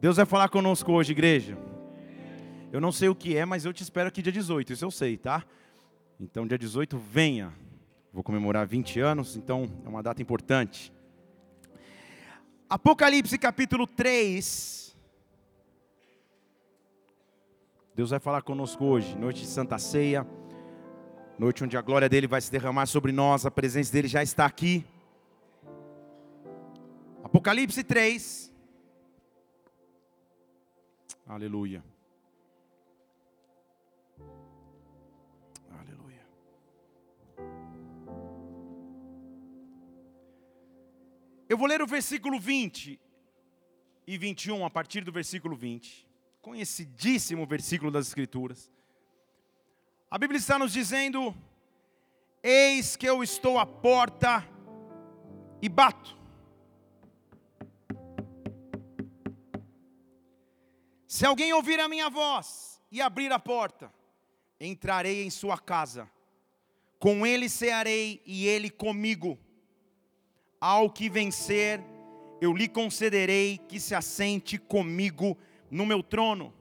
Deus vai falar conosco hoje, igreja. Eu não sei o que é, mas eu te espero aqui dia 18, isso eu sei, tá? Então, dia 18, venha. Vou comemorar 20 anos, então é uma data importante. Apocalipse capítulo 3. Deus vai falar conosco hoje, noite de Santa Ceia, noite onde a glória dele vai se derramar sobre nós, a presença dele já está aqui. Apocalipse 3. Aleluia. Aleluia. Eu vou ler o versículo 20 e 21, a partir do versículo 20. Conhecidíssimo versículo das Escrituras. A Bíblia está nos dizendo: Eis que eu estou à porta e bato. Se alguém ouvir a minha voz e abrir a porta, entrarei em sua casa, com ele cearei e ele comigo. Ao que vencer, eu lhe concederei que se assente comigo no meu trono.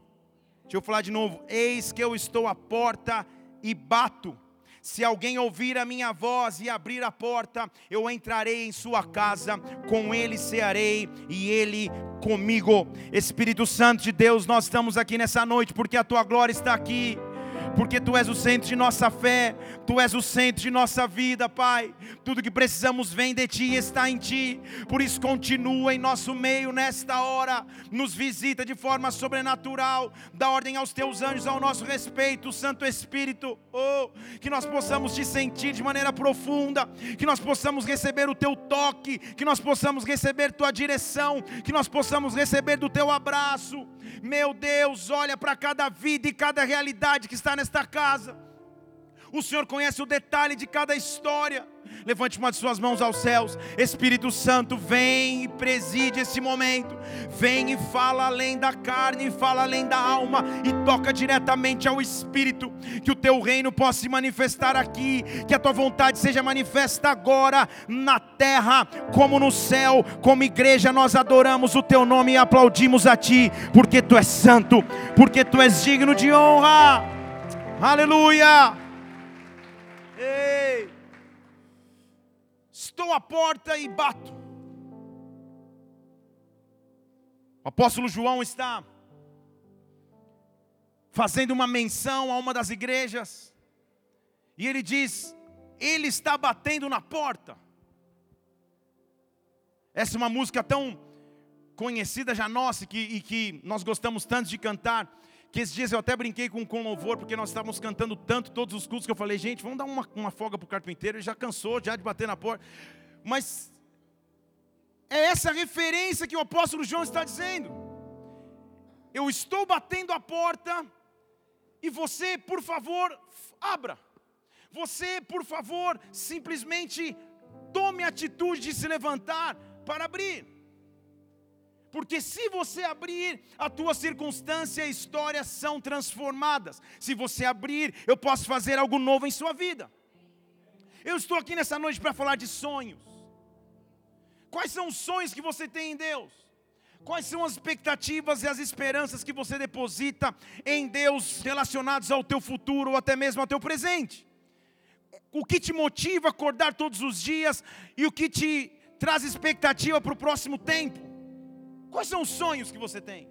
Deixa eu falar de novo: eis que eu estou à porta e bato. Se alguém ouvir a minha voz e abrir a porta, eu entrarei em sua casa, com ele cearei e ele comigo. Espírito Santo de Deus, nós estamos aqui nessa noite porque a tua glória está aqui porque Tu és o centro de nossa fé, Tu és o centro de nossa vida, Pai. Tudo que precisamos vem de Ti e está em Ti, por isso continua em nosso meio nesta hora, nos visita de forma sobrenatural, dá ordem aos Teus anjos ao nosso respeito, Santo Espírito, oh, que nós possamos te sentir de maneira profunda, que nós possamos receber o Teu toque, que nós possamos receber Tua direção, que nós possamos receber do Teu abraço. Meu Deus, olha para cada vida e cada realidade que está nesta casa. O Senhor conhece o detalhe de cada história. Levante uma de suas mãos aos céus. Espírito Santo, vem e preside esse momento. Vem e fala além da carne, fala além da alma e toca diretamente ao espírito. Que o teu reino possa se manifestar aqui, que a tua vontade seja manifesta agora na terra como no céu. Como igreja nós adoramos o teu nome e aplaudimos a ti, porque tu és santo, porque tu és digno de honra. Aleluia! Ei! Estou à porta e bato. O apóstolo João está fazendo uma menção a uma das igrejas, e ele diz: Ele está batendo na porta. Essa é uma música tão conhecida já nossa que, e que nós gostamos tanto de cantar que esses dias eu até brinquei com, com louvor, porque nós estávamos cantando tanto todos os cultos, que eu falei, gente, vamos dar uma, uma folga para o carpinteiro, ele já cansou já de bater na porta. Mas é essa referência que o apóstolo João está dizendo. Eu estou batendo a porta, e você, por favor, abra. Você, por favor, simplesmente tome a atitude de se levantar para abrir. Porque se você abrir, a tua circunstância e história são transformadas. Se você abrir, eu posso fazer algo novo em sua vida. Eu estou aqui nessa noite para falar de sonhos. Quais são os sonhos que você tem em Deus? Quais são as expectativas e as esperanças que você deposita em Deus relacionados ao teu futuro ou até mesmo ao teu presente? O que te motiva a acordar todos os dias e o que te traz expectativa para o próximo tempo? Quais são os sonhos que você tem?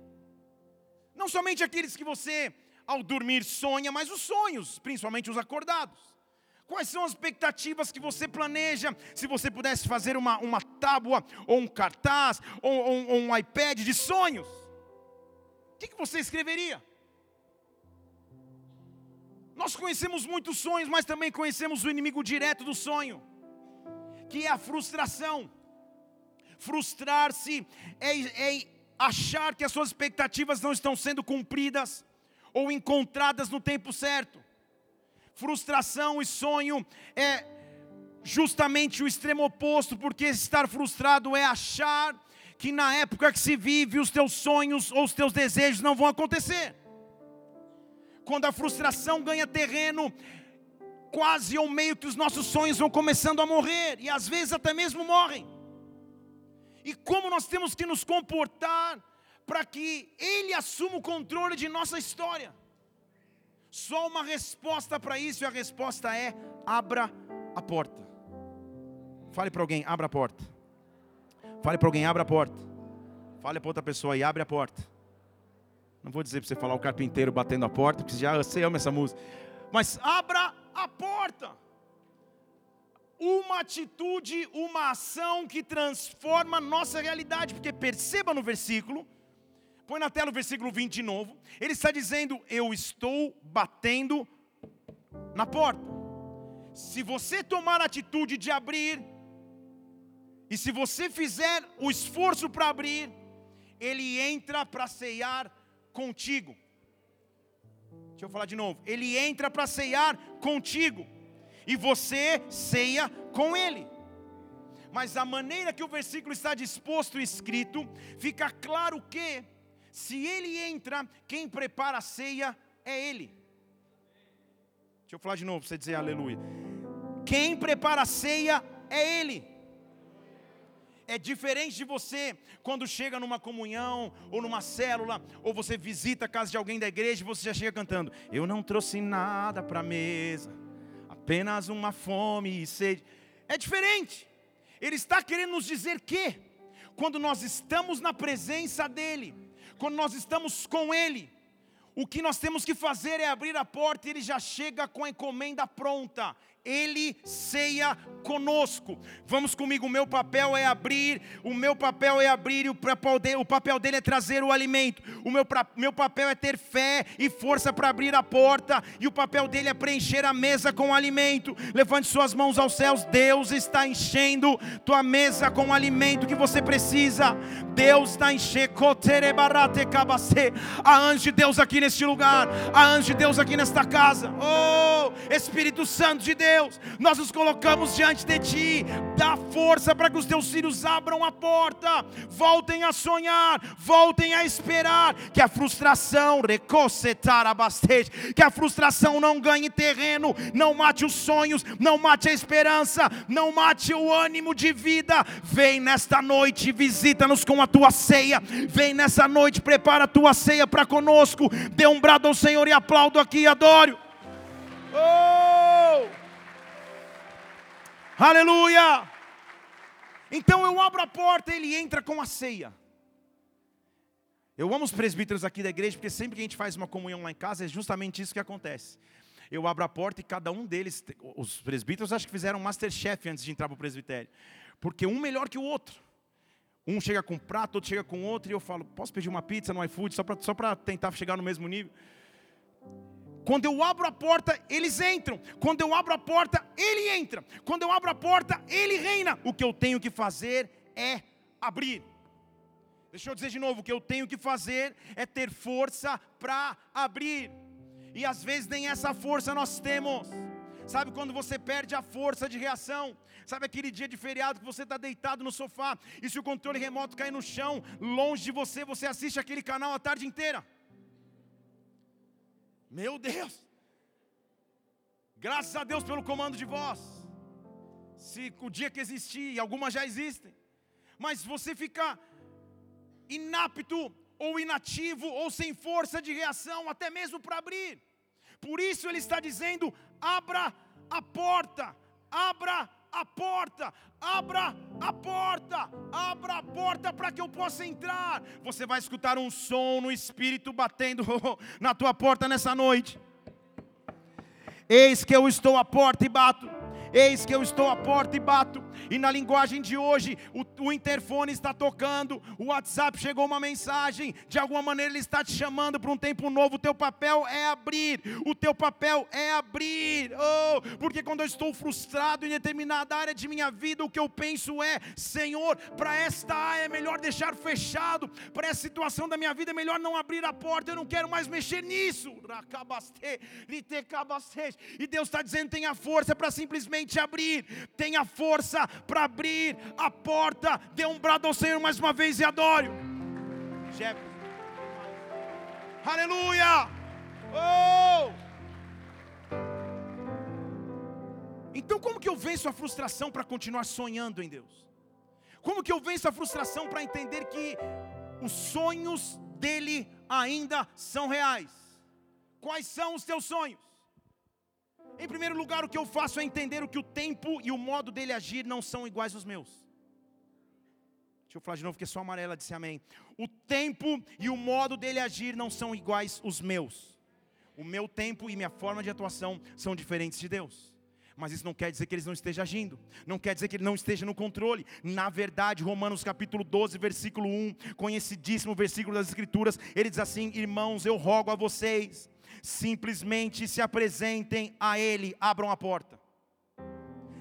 Não somente aqueles que você, ao dormir, sonha, mas os sonhos, principalmente os acordados. Quais são as expectativas que você planeja? Se você pudesse fazer uma, uma tábua, ou um cartaz, ou, ou, ou um iPad de sonhos, o que, que você escreveria? Nós conhecemos muitos sonhos, mas também conhecemos o inimigo direto do sonho, que é a frustração. Frustrar-se é, é achar que as suas expectativas não estão sendo cumpridas ou encontradas no tempo certo. Frustração e sonho é justamente o extremo oposto, porque estar frustrado é achar que na época que se vive os teus sonhos ou os teus desejos não vão acontecer. Quando a frustração ganha terreno, quase ou meio que os nossos sonhos vão começando a morrer, e às vezes até mesmo morrem e como nós temos que nos comportar para que Ele assuma o controle de nossa história. Só uma resposta para isso, e a resposta é: abra a porta. Fale para alguém, abra a porta. Fale para alguém, abra a porta. Fale para outra pessoa e abre a porta. Não vou dizer para você falar o carpinteiro batendo a porta, porque já você ama essa música. Mas abra a porta. Uma atitude, uma ação que transforma nossa realidade. Porque perceba no versículo, põe na tela o versículo 20 de novo. Ele está dizendo: Eu estou batendo na porta. Se você tomar a atitude de abrir, e se você fizer o esforço para abrir, ele entra para ceiar contigo. Deixa eu falar de novo. Ele entra para ceiar contigo. E você ceia com ele. Mas a maneira que o versículo está disposto e escrito, fica claro que, se ele entra, quem prepara a ceia é ele. Deixa eu falar de novo para você dizer aleluia. Quem prepara a ceia é ele. É diferente de você quando chega numa comunhão ou numa célula, ou você visita a casa de alguém da igreja e você já chega cantando: Eu não trouxe nada para a mesa, apenas uma fome e sede. É diferente. Ele está querendo nos dizer que, quando nós estamos na presença dEle, quando nós estamos com Ele, o que nós temos que fazer é abrir a porta e Ele já chega com a encomenda pronta. Ele ceia conosco. Vamos comigo, o meu papel é abrir, o meu papel é abrir o papel dele, o papel dele é trazer o alimento. O meu, meu papel é ter fé e força para abrir a porta, e o papel dele é preencher a mesa com alimento. Levante suas mãos aos céus, Deus está enchendo tua mesa com o alimento que você precisa. Deus está enchendo. A anjo de Deus aqui neste lugar, a anjo de Deus aqui nesta casa. Oh, Espírito Santo de Deus. Deus, nós nos colocamos diante de Ti, dá força para que os Teus filhos abram a porta, voltem a sonhar, voltem a esperar, que a frustração, que a frustração não ganhe terreno, não mate os sonhos, não mate a esperança, não mate o ânimo de vida. Vem nesta noite, visita-nos com a Tua ceia, vem nessa noite, prepara a Tua ceia para conosco, dê um brado ao Senhor e aplaudo aqui, adoro. Oh! Aleluia! Então eu abro a porta, ele entra com a ceia. Eu amo os presbíteros aqui da igreja, porque sempre que a gente faz uma comunhão lá em casa, é justamente isso que acontece. Eu abro a porta e cada um deles, os presbíteros acho que fizeram Masterchef antes de entrar para o presbitério. Porque um melhor que o outro. Um chega com um prato, outro chega com outro, e eu falo, posso pedir uma pizza no iFood, só para só tentar chegar no mesmo nível? Quando eu abro a porta, eles entram. Quando eu abro a porta, ele entra. Quando eu abro a porta, ele reina. O que eu tenho que fazer é abrir. Deixa eu dizer de novo: o que eu tenho que fazer é ter força para abrir. E às vezes nem essa força nós temos. Sabe quando você perde a força de reação? Sabe aquele dia de feriado que você está deitado no sofá e se o controle remoto cair no chão, longe de você, você assiste aquele canal a tarde inteira? Meu Deus! Graças a Deus pelo comando de voz. Se o dia que existir, e algumas já existem, mas você fica inapto ou inativo ou sem força de reação, até mesmo para abrir. Por isso ele está dizendo: abra a porta, abra a porta, abra a porta, abra a porta para que eu possa entrar. Você vai escutar um som no espírito batendo na tua porta nessa noite. Eis que eu estou à porta e bato. Eis que eu estou à porta e bato. E na linguagem de hoje, o, o, interfone está tocando, o WhatsApp chegou uma mensagem, de alguma maneira ele está te chamando para um tempo novo. O teu papel é abrir, o teu papel é abrir. Oh, porque quando eu estou frustrado em determinada área de minha vida, o que eu penso é: Senhor, para esta área é melhor deixar fechado, para essa situação da minha vida é melhor não abrir a porta, eu não quero mais mexer nisso. E Deus está dizendo: tenha força para simplesmente abrir, tenha força para abrir a porta. Dê um brado ao Senhor mais uma vez e adore. Aleluia! Oh! Então, como que eu venço a frustração para continuar sonhando em Deus? Como que eu venço a frustração para entender que os sonhos dele ainda são reais. Quais são os teus sonhos? Em primeiro lugar, o que eu faço é entender o que o tempo e o modo dele agir não são iguais aos meus. Deixa eu falar de novo, porque só amarela disse amém. O tempo e o modo dele agir não são iguais os meus. O meu tempo e minha forma de atuação são diferentes de Deus mas isso não quer dizer que ele não esteja agindo, não quer dizer que ele não esteja no controle. Na verdade, Romanos capítulo 12, versículo 1, conhecidíssimo versículo das Escrituras, ele diz assim: Irmãos, eu rogo a vocês, simplesmente se apresentem a Ele, abram a porta,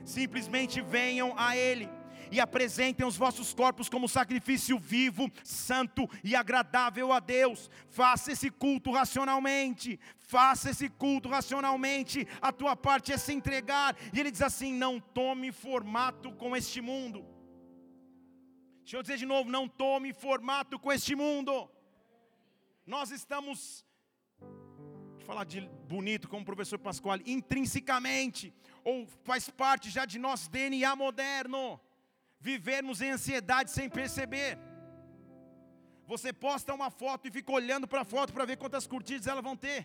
simplesmente venham a Ele e apresentem os vossos corpos como sacrifício vivo, santo e agradável a Deus. Faça esse culto racionalmente, faça esse culto racionalmente. A tua parte é se entregar. E ele diz assim: não tome formato com este mundo. Deixa eu dizer de novo: não tome formato com este mundo. Nós estamos falar de bonito como o professor Pascoal, intrinsecamente, ou faz parte já de nosso DNA moderno vivermos em ansiedade sem perceber. Você posta uma foto e fica olhando para a foto para ver quantas curtidas elas vão ter.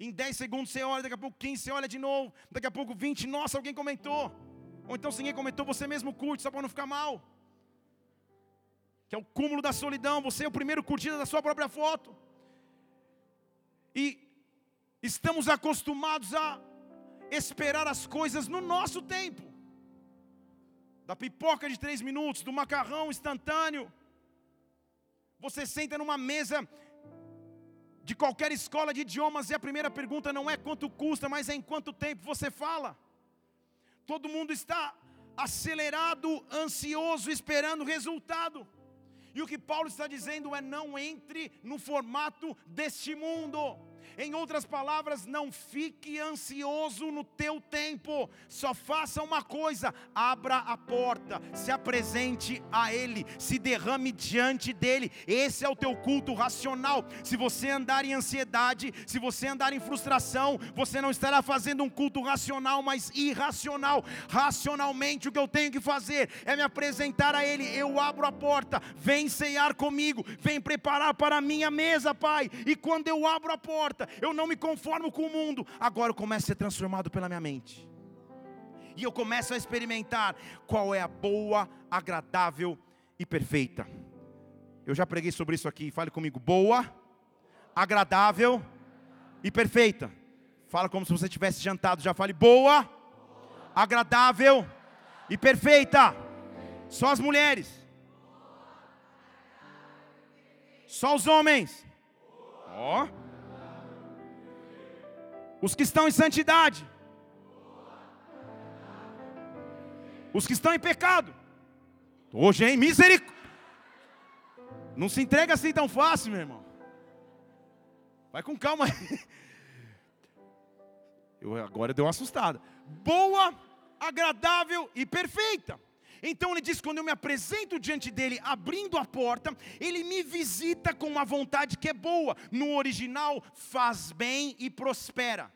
Em 10 segundos você olha, daqui a pouco 15 você olha de novo, daqui a pouco 20, nossa, alguém comentou. Ou então se ninguém comentou, você mesmo curte, só para não ficar mal. Que é o cúmulo da solidão, você é o primeiro curtida da sua própria foto. E estamos acostumados a esperar as coisas no nosso tempo da pipoca de três minutos, do macarrão instantâneo. Você senta numa mesa de qualquer escola de idiomas e a primeira pergunta não é quanto custa, mas é em quanto tempo você fala. Todo mundo está acelerado, ansioso, esperando resultado. E o que Paulo está dizendo é: não entre no formato deste mundo. Em outras palavras, não fique ansioso no teu tempo. Só faça uma coisa: abra a porta, se apresente a Ele, se derrame diante dele. Esse é o teu culto racional. Se você andar em ansiedade, se você andar em frustração, você não estará fazendo um culto racional, mas irracional. Racionalmente, o que eu tenho que fazer é me apresentar a Ele. Eu abro a porta, vem ceiar comigo, vem preparar para a minha mesa, Pai. E quando eu abro a porta, eu não me conformo com o mundo, agora eu começo a ser transformado pela minha mente. E eu começo a experimentar qual é a boa, agradável e perfeita. Eu já preguei sobre isso aqui, fale comigo. Boa, agradável e perfeita. Fala como se você tivesse jantado, já fale boa, agradável e perfeita. Só as mulheres. Só os homens. Ó. Oh. Os que estão em santidade. Os que estão em pecado. Hoje, hein? Misericórdia. Não se entrega assim tão fácil, meu irmão. Vai com calma aí. Eu, agora deu uma assustada. Boa, agradável e perfeita. Então ele diz: quando eu me apresento diante dele, abrindo a porta, ele me visita com uma vontade que é boa. No original, faz bem e prospera.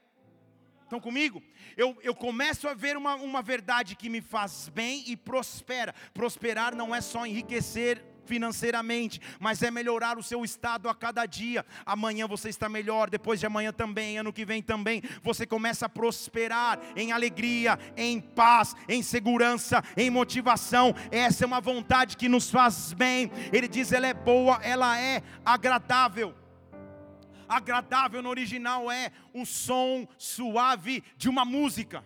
Estão comigo? Eu, eu começo a ver uma, uma verdade que me faz bem e prospera. Prosperar não é só enriquecer financeiramente, mas é melhorar o seu estado a cada dia. Amanhã você está melhor, depois de amanhã também, ano que vem também. Você começa a prosperar em alegria, em paz, em segurança, em motivação. Essa é uma vontade que nos faz bem. Ele diz: ela é boa, ela é agradável. Agradável no original é o som suave de uma música.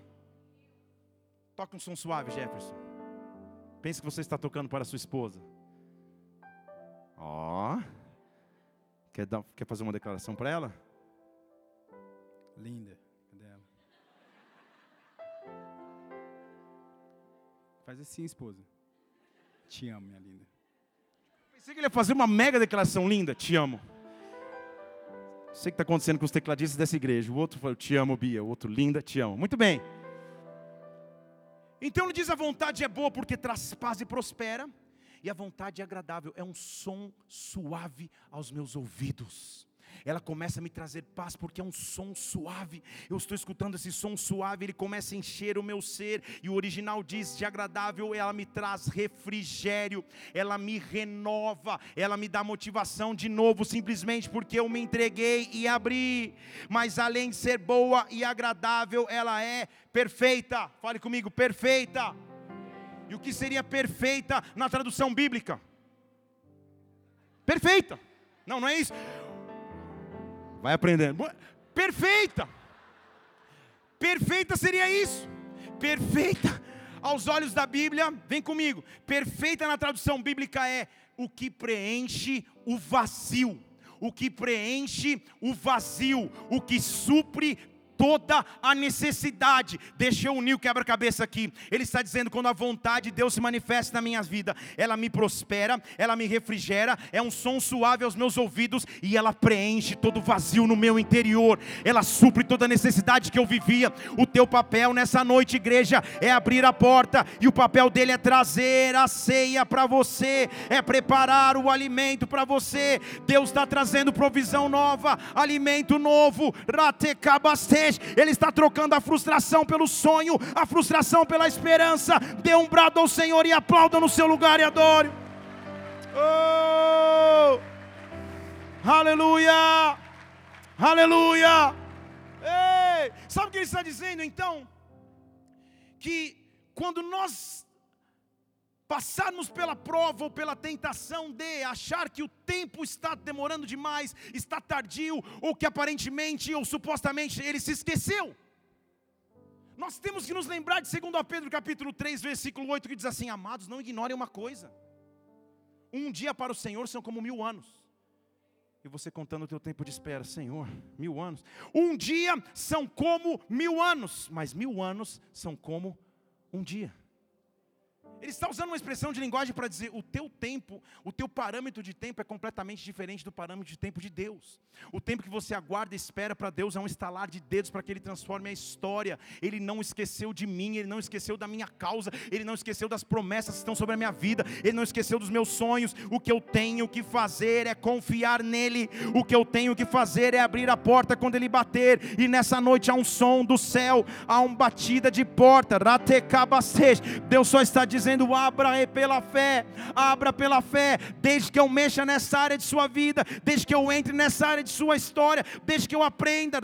Toca um som suave, Jefferson. Pense que você está tocando para sua esposa. Ó. Oh. Quer, dar, quer fazer uma declaração para ela? Linda. Cadê ela? Faz assim, esposa. Te amo, minha linda. Pensei que ele ia fazer uma mega declaração linda. Te amo. Sei que está acontecendo com os tecladistas dessa igreja. O outro falou, te amo, Bia. O outro, linda, te amo. Muito bem. Então ele diz: a vontade é boa porque traz paz e prospera e a vontade é agradável, é um som suave aos meus ouvidos. ela começa a me trazer paz, porque é um som suave. Eu estou escutando esse som suave, ele começa a encher o meu ser, e o original diz: de agradável, ela me traz refrigério, ela me renova, ela me dá motivação de novo, simplesmente porque eu me entreguei e abri. Mas além de ser boa e agradável, ela é perfeita. Fale comigo, perfeita. E o que seria perfeita na tradução bíblica? Perfeita. Não, não é isso. Vai aprendendo. Perfeita. Perfeita seria isso. Perfeita aos olhos da Bíblia, vem comigo. Perfeita na tradução bíblica é o que preenche o vazio. O que preenche o vazio, o que supre toda a necessidade. Deixa eu unir o quebra-cabeça aqui. Ele está dizendo: quando a vontade de Deus se manifesta na minha vida, ela me prospera, ela me refrigera, é um som suave aos meus ouvidos e ela preenche todo o vazio no meu interior. Ela supre toda a necessidade que eu vivia. O teu papel nessa noite, igreja, é abrir a porta e o papel dele é trazer a ceia para você, é preparar o alimento para você. Deus está trazendo provisão nova, alimento novo. Ele está trocando a frustração pelo sonho, a frustração pela esperança. Dê um brado ao Senhor e aplauda no seu lugar e adore. Oh! Aleluia! Aleluia! Ei! Sabe o que ele está dizendo então? Que quando nós passarmos pela prova ou pela tentação de achar que o tempo está demorando demais, está tardio, ou que aparentemente ou supostamente ele se esqueceu. Nós temos que nos lembrar de 2 Pedro capítulo 3, versículo 8, que diz assim: Amados, não ignorem uma coisa. Um dia para o Senhor são como mil anos. E você contando o teu tempo de espera, Senhor, mil anos. Um dia são como mil anos, mas mil anos são como um dia. Ele está usando uma expressão de linguagem para dizer: o teu tempo, o teu parâmetro de tempo é completamente diferente do parâmetro de tempo de Deus. O tempo que você aguarda e espera para Deus é um estalar de dedos para que Ele transforme a história. Ele não esqueceu de mim, Ele não esqueceu da minha causa, Ele não esqueceu das promessas que estão sobre a minha vida, Ele não esqueceu dos meus sonhos. O que eu tenho que fazer é confiar nele, o que eu tenho que fazer é abrir a porta quando Ele bater. E nessa noite há um som do céu, há uma batida de porta. Deus só está dizendo dizendo: abra pela fé, abra pela fé, desde que eu mexa nessa área de sua vida, desde que eu entre nessa área de sua história, desde que eu aprenda,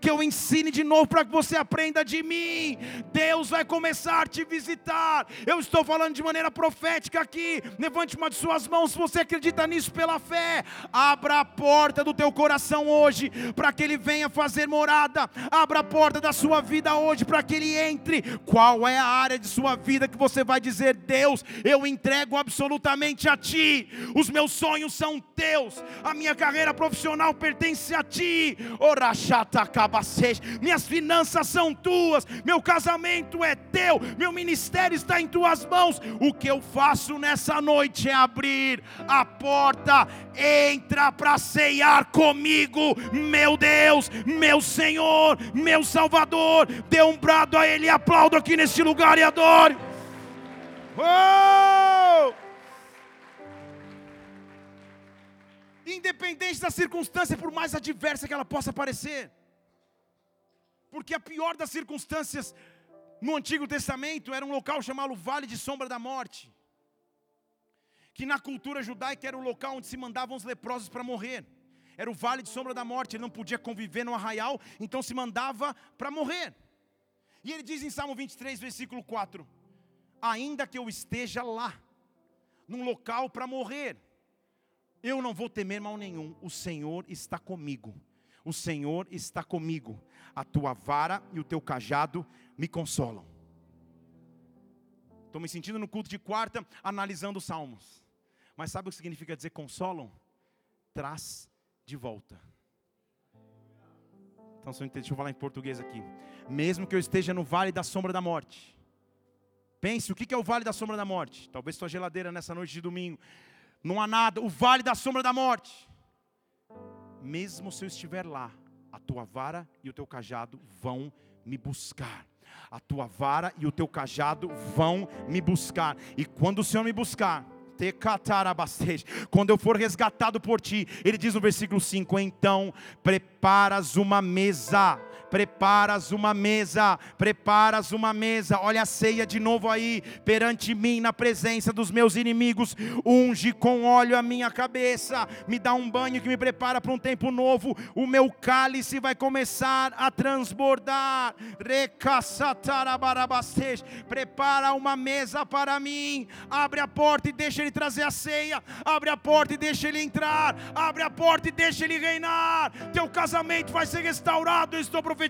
que eu ensine de novo para que você aprenda de mim. Deus vai começar a te visitar. Eu estou falando de maneira profética aqui. Levante uma de suas mãos se você acredita nisso pela fé. Abra a porta do teu coração hoje para que ele venha fazer morada. Abra a porta da sua vida hoje para que ele entre. Qual é a área de sua vida que você você vai dizer: Deus, eu entrego absolutamente a Ti, os meus sonhos são Teus, a minha carreira profissional pertence a Ti, minhas finanças são Tuas, meu casamento é Teu, meu ministério está em Tuas mãos. O que eu faço nessa noite é abrir a porta, entra para ceiar comigo, meu Deus, meu Senhor, meu Salvador. Dê um brado a Ele, aplaudo aqui neste lugar e adore. Oh! Independente da circunstância, por mais adversa que ela possa parecer, porque a pior das circunstâncias no Antigo Testamento era um local chamado Vale de Sombra da Morte, que na cultura judaica era o local onde se mandavam os leprosos para morrer. Era o vale de sombra da morte, ele não podia conviver no arraial, então se mandava para morrer. E ele diz em Salmo 23, versículo 4: ainda que eu esteja lá, num local para morrer, eu não vou temer mal nenhum, o Senhor está comigo. O Senhor está comigo, a tua vara e o teu cajado me consolam. Estou me sentindo no culto de quarta, analisando os salmos. Mas sabe o que significa dizer consolam? Traz de volta. Então, deixa eu falar em português aqui. Mesmo que eu esteja no vale da sombra da morte, Pense, o que é o vale da sombra da morte? Talvez sua geladeira nessa noite de domingo. Não há nada, o vale da sombra da morte. Mesmo se eu estiver lá, a tua vara e o teu cajado vão me buscar. A tua vara e o teu cajado vão me buscar. E quando o Senhor me buscar, Quando eu for resgatado por ti, ele diz no versículo 5: Então preparas uma mesa preparas uma mesa, preparas uma mesa, olha a ceia de novo aí, perante mim, na presença dos meus inimigos, unge com óleo a minha cabeça, me dá um banho que me prepara para um tempo novo, o meu cálice vai começar a transbordar, prepara uma mesa para mim, abre a porta e deixa ele trazer a ceia, abre a porta e deixa ele entrar, abre a porta e deixa ele reinar, teu casamento vai ser restaurado, eu estou profetizando,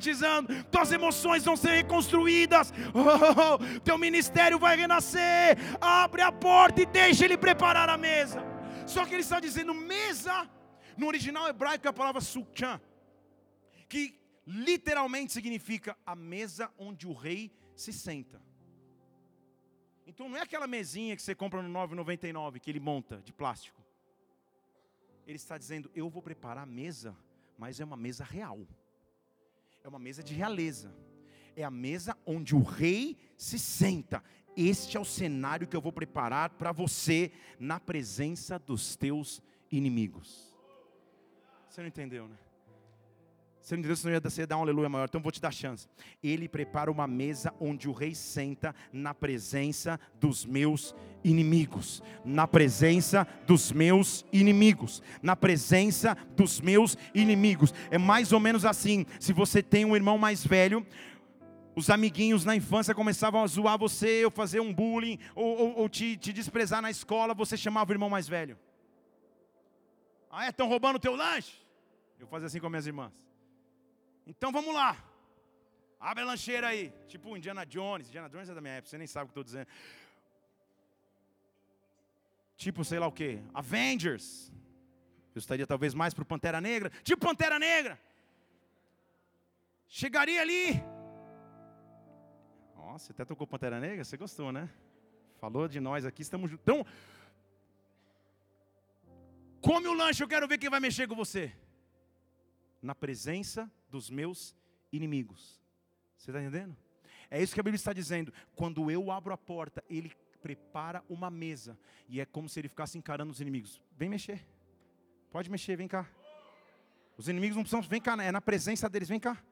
tuas emoções vão ser reconstruídas, oh, teu ministério vai renascer. Abre a porta e deixa ele preparar a mesa. Só que ele está dizendo mesa, no original hebraico é a palavra sukchan, que literalmente significa a mesa onde o rei se senta. Então não é aquela mesinha que você compra no 9,99 que ele monta de plástico. Ele está dizendo: Eu vou preparar a mesa, mas é uma mesa real é uma mesa de realeza. É a mesa onde o rei se senta. Este é o cenário que eu vou preparar para você na presença dos teus inimigos. Você não entendeu, né? Você não entendeu, senão ia dar um aleluia maior, então vou te dar chance. Ele prepara uma mesa onde o rei senta na presença dos meus inimigos. Na presença dos meus inimigos. Na presença dos meus inimigos. É mais ou menos assim. Se você tem um irmão mais velho, os amiguinhos na infância começavam a zoar você, ou fazer um bullying, ou, ou, ou te, te desprezar na escola, você chamava o irmão mais velho. Ah, é? Estão roubando o teu lanche? Eu fazia assim com minhas irmãs. Então vamos lá. Abre a lancheira aí. Tipo Indiana Jones. Indiana Jones é da minha época, você nem sabe o que estou dizendo. Tipo, sei lá o que. Avengers. Eu estaria talvez mais para Pantera Negra. Tipo Pantera Negra. Chegaria ali. Nossa, até tocou Pantera Negra? Você gostou, né? Falou de nós aqui, estamos juntos. Então, come o lanche, eu quero ver quem vai mexer com você. Na presença dos meus inimigos. Você está entendendo? É isso que a Bíblia está dizendo. Quando eu abro a porta, Ele prepara uma mesa. E é como se Ele ficasse encarando os inimigos. Vem mexer. Pode mexer, vem cá. Os inimigos não precisam, vem cá, é na presença deles, vem cá.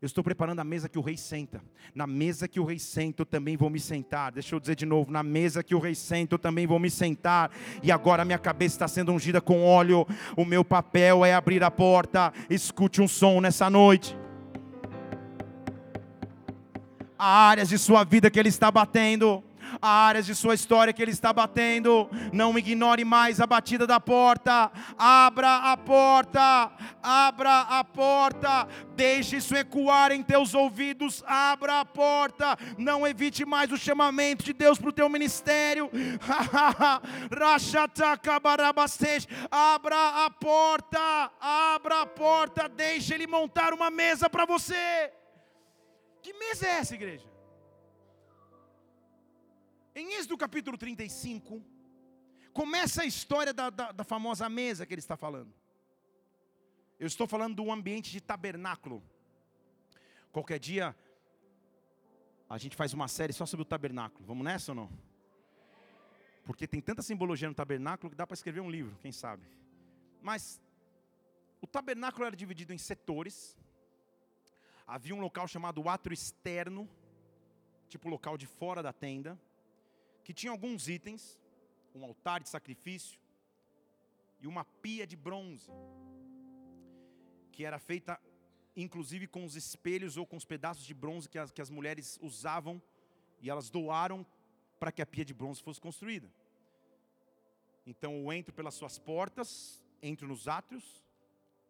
Eu estou preparando a mesa que o rei senta. Na mesa que o rei senta, eu também vou me sentar. Deixa eu dizer de novo: na mesa que o rei senta, eu também vou me sentar. E agora minha cabeça está sendo ungida com óleo. O meu papel é abrir a porta. Escute um som nessa noite. Há áreas de sua vida que ele está batendo há áreas de sua história que Ele está batendo. Não ignore mais a batida da porta. Abra a porta, abra a porta. Deixe isso ecoar em teus ouvidos. Abra a porta. Não evite mais o chamamento de Deus para o teu ministério. abra a porta, abra a porta. Deixe Ele montar uma mesa para você. Que mesa é essa, igreja? Em Êxodo capítulo 35, começa a história da, da, da famosa mesa que ele está falando. Eu estou falando do ambiente de tabernáculo. Qualquer dia a gente faz uma série só sobre o tabernáculo. Vamos nessa ou não? Porque tem tanta simbologia no tabernáculo que dá para escrever um livro, quem sabe. Mas o tabernáculo era dividido em setores. Havia um local chamado átrio externo, tipo local de fora da tenda que tinha alguns itens, um altar de sacrifício e uma pia de bronze, que era feita inclusive com os espelhos ou com os pedaços de bronze que as, que as mulheres usavam e elas doaram para que a pia de bronze fosse construída. Então eu entro pelas suas portas, entro nos átrios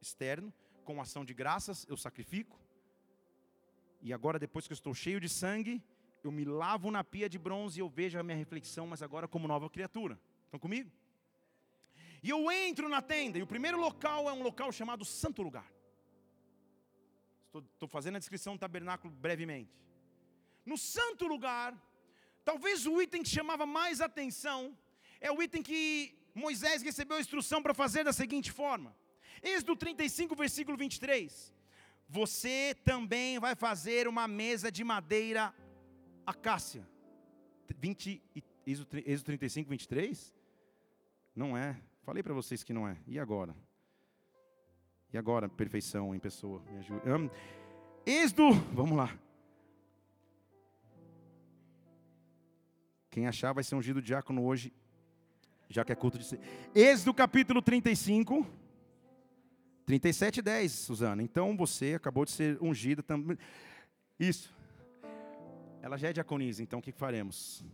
externo, com ação de graças eu sacrifico. E agora depois que eu estou cheio de sangue, eu me lavo na pia de bronze e eu vejo a minha reflexão, mas agora como nova criatura. Estão comigo? E eu entro na tenda, e o primeiro local é um local chamado Santo Lugar. Estou, estou fazendo a descrição do tabernáculo brevemente. No Santo Lugar, talvez o item que chamava mais atenção é o item que Moisés recebeu a instrução para fazer da seguinte forma: Êxodo 35, versículo 23. Você também vai fazer uma mesa de madeira acácia. 20, Êxodo 35, 23? Não é. Falei para vocês que não é. E agora? E agora, perfeição em pessoa? Me ajuda. Um, êxodo, vamos lá. Quem achar vai ser ungido diácono hoje, já que é culto de. Êxodo capítulo 35. 37 10, Suzana. Então você acabou de ser ungida também. Isso. Ela já é diaconisa, então o que faremos?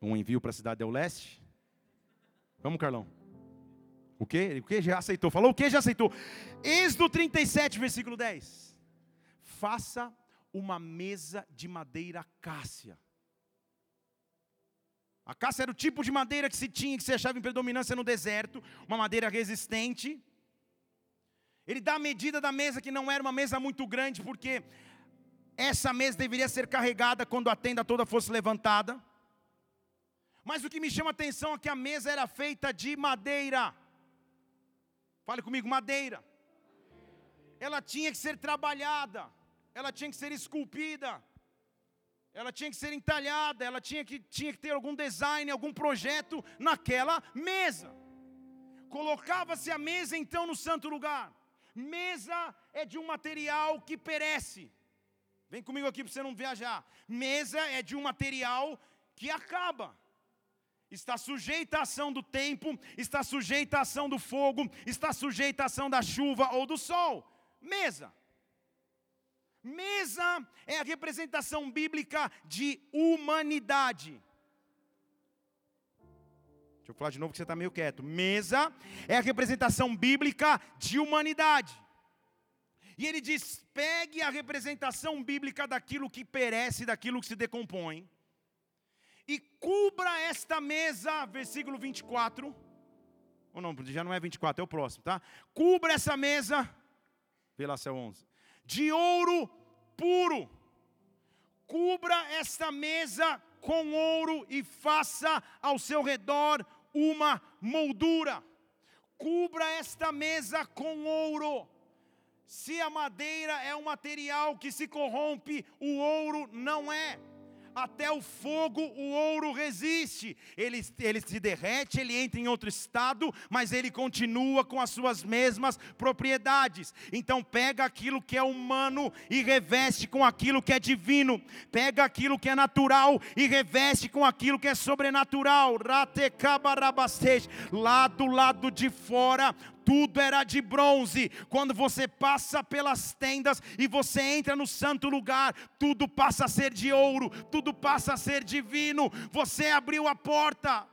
Um envio para a cidade do leste? Vamos, Carlão. O que? O que já aceitou? Falou o que já aceitou? Êxodo 37, versículo 10. Faça uma mesa de madeira cássia. A cássia era o tipo de madeira que se tinha, que se achava em predominância no deserto, uma madeira resistente. Ele dá a medida da mesa que não era uma mesa muito grande, porque essa mesa deveria ser carregada quando a tenda toda fosse levantada. Mas o que me chama a atenção é que a mesa era feita de madeira. Fale comigo, madeira. Ela tinha que ser trabalhada, ela tinha que ser esculpida, ela tinha que ser entalhada, ela tinha que, tinha que ter algum design, algum projeto naquela mesa. Colocava-se a mesa então no santo lugar. Mesa é de um material que perece. Vem comigo aqui para você não viajar. Mesa é de um material que acaba. Está sujeita à ação do tempo, está sujeita à ação do fogo, está sujeita à ação da chuva ou do sol. Mesa. Mesa é a representação bíblica de humanidade. Deixa eu falar de novo que você está meio quieto. Mesa é a representação bíblica de humanidade. E ele diz: pegue a representação bíblica daquilo que perece, daquilo que se decompõe, e cubra esta mesa, versículo 24. Ou não, já não é 24, é o próximo, tá? Cubra essa mesa, vê lá se é 11, de ouro puro. Cubra esta mesa com ouro e faça ao seu redor uma moldura. Cubra esta mesa com ouro. Se a madeira é um material que se corrompe, o ouro não é até o fogo o ouro resiste. Ele, ele se derrete, ele entra em outro estado, mas ele continua com as suas mesmas propriedades. Então pega aquilo que é humano e reveste com aquilo que é divino. Pega aquilo que é natural e reveste com aquilo que é sobrenatural. Lá do lado de fora tudo era de bronze. Quando você passa pelas tendas e você entra no santo lugar, tudo passa a ser de ouro, tudo passa a ser divino. Você abriu a porta,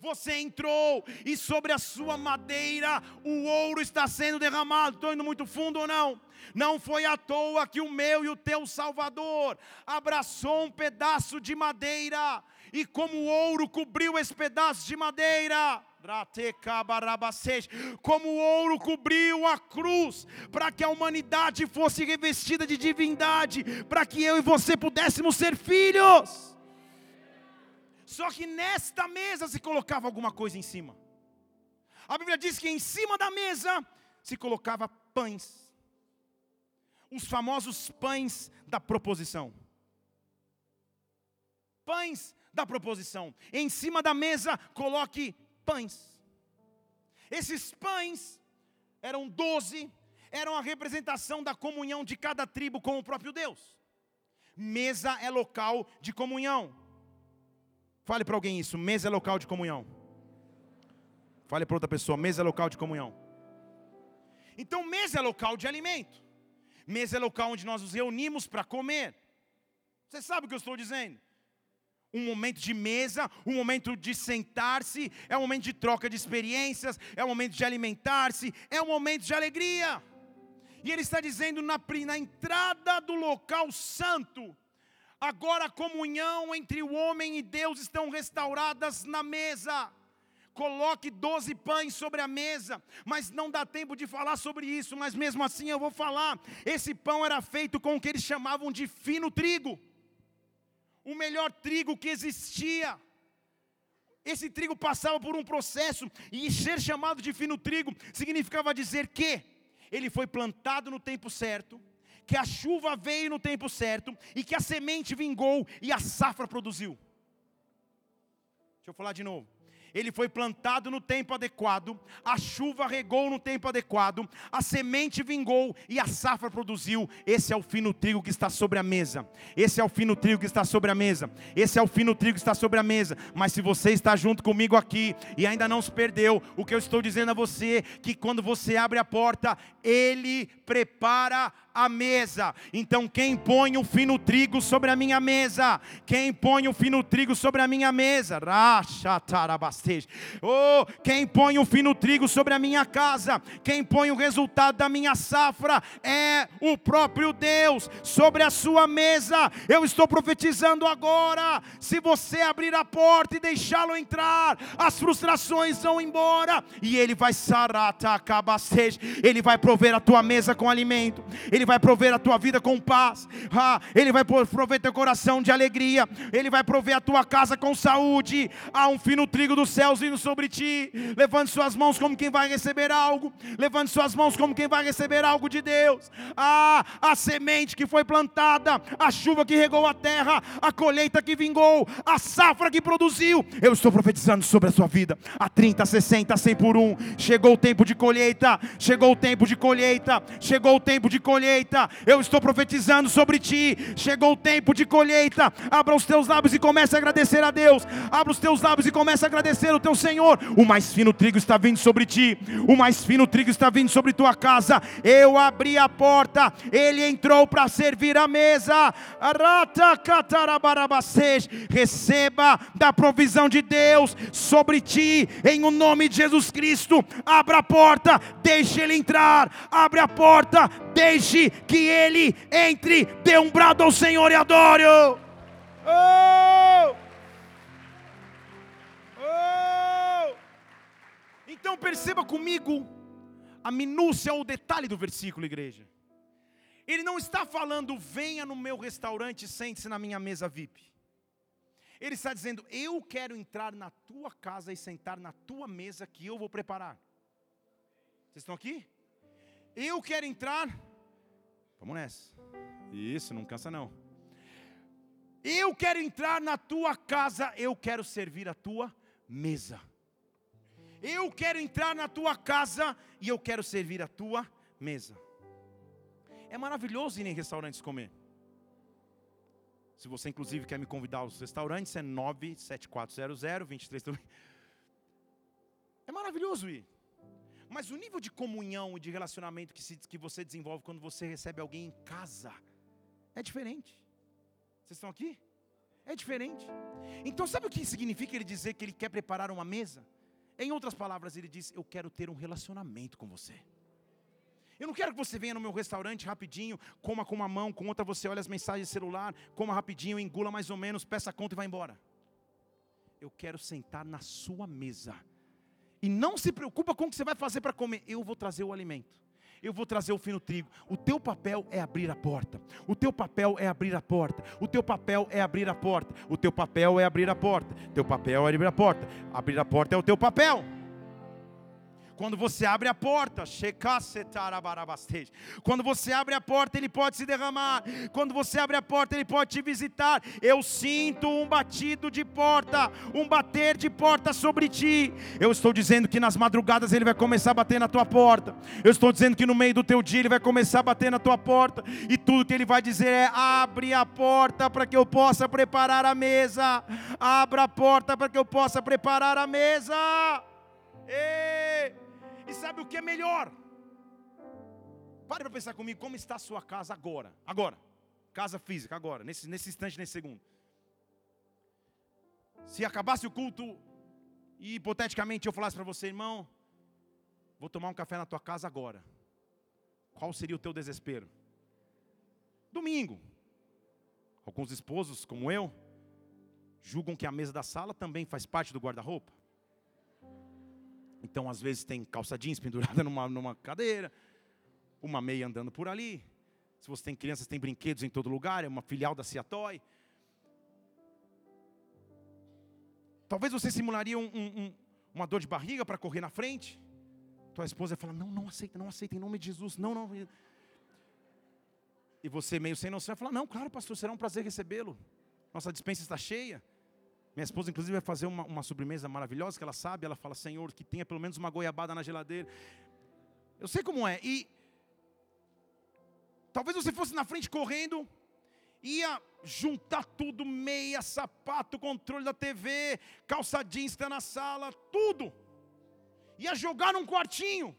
você entrou e sobre a sua madeira o ouro está sendo derramado. Estou indo muito fundo ou não? Não foi à toa que o meu e o teu Salvador abraçou um pedaço de madeira, e como o ouro cobriu esse pedaço de madeira, como o ouro cobriu a cruz, para que a humanidade fosse revestida de divindade, para que eu e você pudéssemos ser filhos. Só que nesta mesa se colocava alguma coisa em cima. A Bíblia diz que em cima da mesa se colocava pães. Os famosos pães da proposição. Pães da proposição. Em cima da mesa coloque pães. Esses pães eram doze, eram a representação da comunhão de cada tribo com o próprio Deus. Mesa é local de comunhão. Fale para alguém isso: mesa é local de comunhão. Fale para outra pessoa: mesa é local de comunhão. Então, mesa é local de alimento. Mesa é local onde nós nos reunimos para comer. Você sabe o que eu estou dizendo? Um momento de mesa, um momento de sentar-se, é um momento de troca de experiências, é um momento de alimentar-se, é um momento de alegria. E ele está dizendo na, na entrada do local santo, agora a comunhão entre o homem e Deus estão restauradas na mesa. Coloque doze pães sobre a mesa, mas não dá tempo de falar sobre isso, mas mesmo assim eu vou falar. Esse pão era feito com o que eles chamavam de fino trigo o melhor trigo que existia. Esse trigo passava por um processo, e ser chamado de fino trigo significava dizer que ele foi plantado no tempo certo, que a chuva veio no tempo certo, e que a semente vingou e a safra produziu. Deixa eu falar de novo. Ele foi plantado no tempo adequado, a chuva regou no tempo adequado, a semente vingou e a safra produziu. Esse é o fino trigo que está sobre a mesa. Esse é o fino trigo que está sobre a mesa. Esse é o fino trigo que está sobre a mesa. Mas se você está junto comigo aqui e ainda não se perdeu, o que eu estou dizendo a você que quando você abre a porta, ele prepara a mesa. Então, quem põe o fino trigo sobre a minha mesa? Quem põe o fino trigo sobre a minha mesa? Racha Oh, quem põe o fino trigo sobre a minha casa? Quem põe o resultado da minha safra é o próprio Deus sobre a sua mesa. Eu estou profetizando agora. Se você abrir a porta e deixá-lo entrar, as frustrações vão embora e ele vai sarata Ele vai prover a tua mesa com alimento. Ele vai prover a tua vida com paz, ah, Ele vai prover teu coração de alegria, Ele vai prover a tua casa com saúde. Há um fino trigo dos céus vindo sobre ti. Levante suas mãos como quem vai receber algo, levante suas mãos como quem vai receber algo de Deus. Ah, a semente que foi plantada, a chuva que regou a terra, a colheita que vingou, a safra que produziu. Eu estou profetizando sobre a sua vida. A 30, 60, 100 por um. Chegou o tempo de colheita, chegou o tempo de colheita, chegou o tempo de colheita. Eu estou profetizando sobre ti. Chegou o tempo de colheita. Abra os teus lábios e comece a agradecer a Deus. Abra os teus lábios e comece a agradecer o teu Senhor. O mais fino trigo está vindo sobre ti. O mais fino trigo está vindo sobre tua casa. Eu abri a porta. Ele entrou para servir a mesa. Receba da provisão de Deus sobre ti, em o nome de Jesus Cristo. Abra a porta, deixe ele entrar. Abre a porta, deixe que ele entre, dê um brado ao Senhor e adore. Oh! Oh! Então perceba comigo a minúcia ou o detalhe do versículo, igreja. Ele não está falando, venha no meu restaurante, sente-se na minha mesa VIP. Ele está dizendo, eu quero entrar na tua casa e sentar na tua mesa que eu vou preparar. Vocês estão aqui? Eu quero entrar. Vamos nessa. Isso, não cansa não. Eu quero entrar na tua casa, eu quero servir a tua mesa. Eu quero entrar na tua casa e eu quero servir a tua mesa. É maravilhoso ir em restaurantes comer. Se você inclusive quer me convidar aos restaurantes, é 97400 23 É maravilhoso ir. Mas o nível de comunhão e de relacionamento que, se, que você desenvolve quando você recebe alguém em casa é diferente. Vocês estão aqui? É diferente. Então, sabe o que significa ele dizer que ele quer preparar uma mesa? Em outras palavras, ele diz: Eu quero ter um relacionamento com você. Eu não quero que você venha no meu restaurante rapidinho, coma com uma mão, com outra você olha as mensagens de celular, coma rapidinho, engula mais ou menos, peça a conta e vá embora. Eu quero sentar na sua mesa e não se preocupa com o que você vai fazer para comer. Eu vou trazer o alimento. Eu vou trazer o fino trigo. O teu papel é abrir a porta. O teu papel é abrir a porta. O teu papel é abrir a porta. O teu papel é abrir a porta. O teu papel é abrir a porta. Abrir a porta é o teu papel. Quando você abre a porta, quando você abre a porta, Ele pode se derramar. Quando você abre a porta, Ele pode te visitar. Eu sinto um batido de porta, um bater de porta sobre ti. Eu estou dizendo que nas madrugadas Ele vai começar a bater na tua porta. Eu estou dizendo que no meio do teu dia Ele vai começar a bater na tua porta. E tudo que Ele vai dizer é: abre a porta para que eu possa preparar a mesa. Abra a porta para que eu possa preparar a mesa. Ei! E sabe o que é melhor? Pare para pensar comigo como está a sua casa agora. Agora. Casa física, agora. Nesse, nesse instante, nesse segundo. Se acabasse o culto e hipoteticamente eu falasse para você, irmão, vou tomar um café na tua casa agora. Qual seria o teu desespero? Domingo. Alguns esposos, como eu, julgam que a mesa da sala também faz parte do guarda-roupa. Então, às vezes, tem calça jeans pendurada numa, numa cadeira, uma meia andando por ali. Se você tem crianças, tem brinquedos em todo lugar, é uma filial da Ciatoy. Talvez você simularia um, um, uma dor de barriga para correr na frente. Tua esposa ia falar: Não, não aceita, não aceita, em nome de Jesus, não, não. E você, meio sem noção, vai falar: Não, claro, pastor, será um prazer recebê-lo. Nossa dispensa está cheia. Minha esposa, inclusive, vai fazer uma, uma sobremesa maravilhosa que ela sabe. Ela fala, Senhor, que tenha pelo menos uma goiabada na geladeira. Eu sei como é. E talvez você fosse na frente correndo, ia juntar tudo, meia, sapato, controle da TV, calça jeans que está na sala, tudo. Ia jogar num quartinho,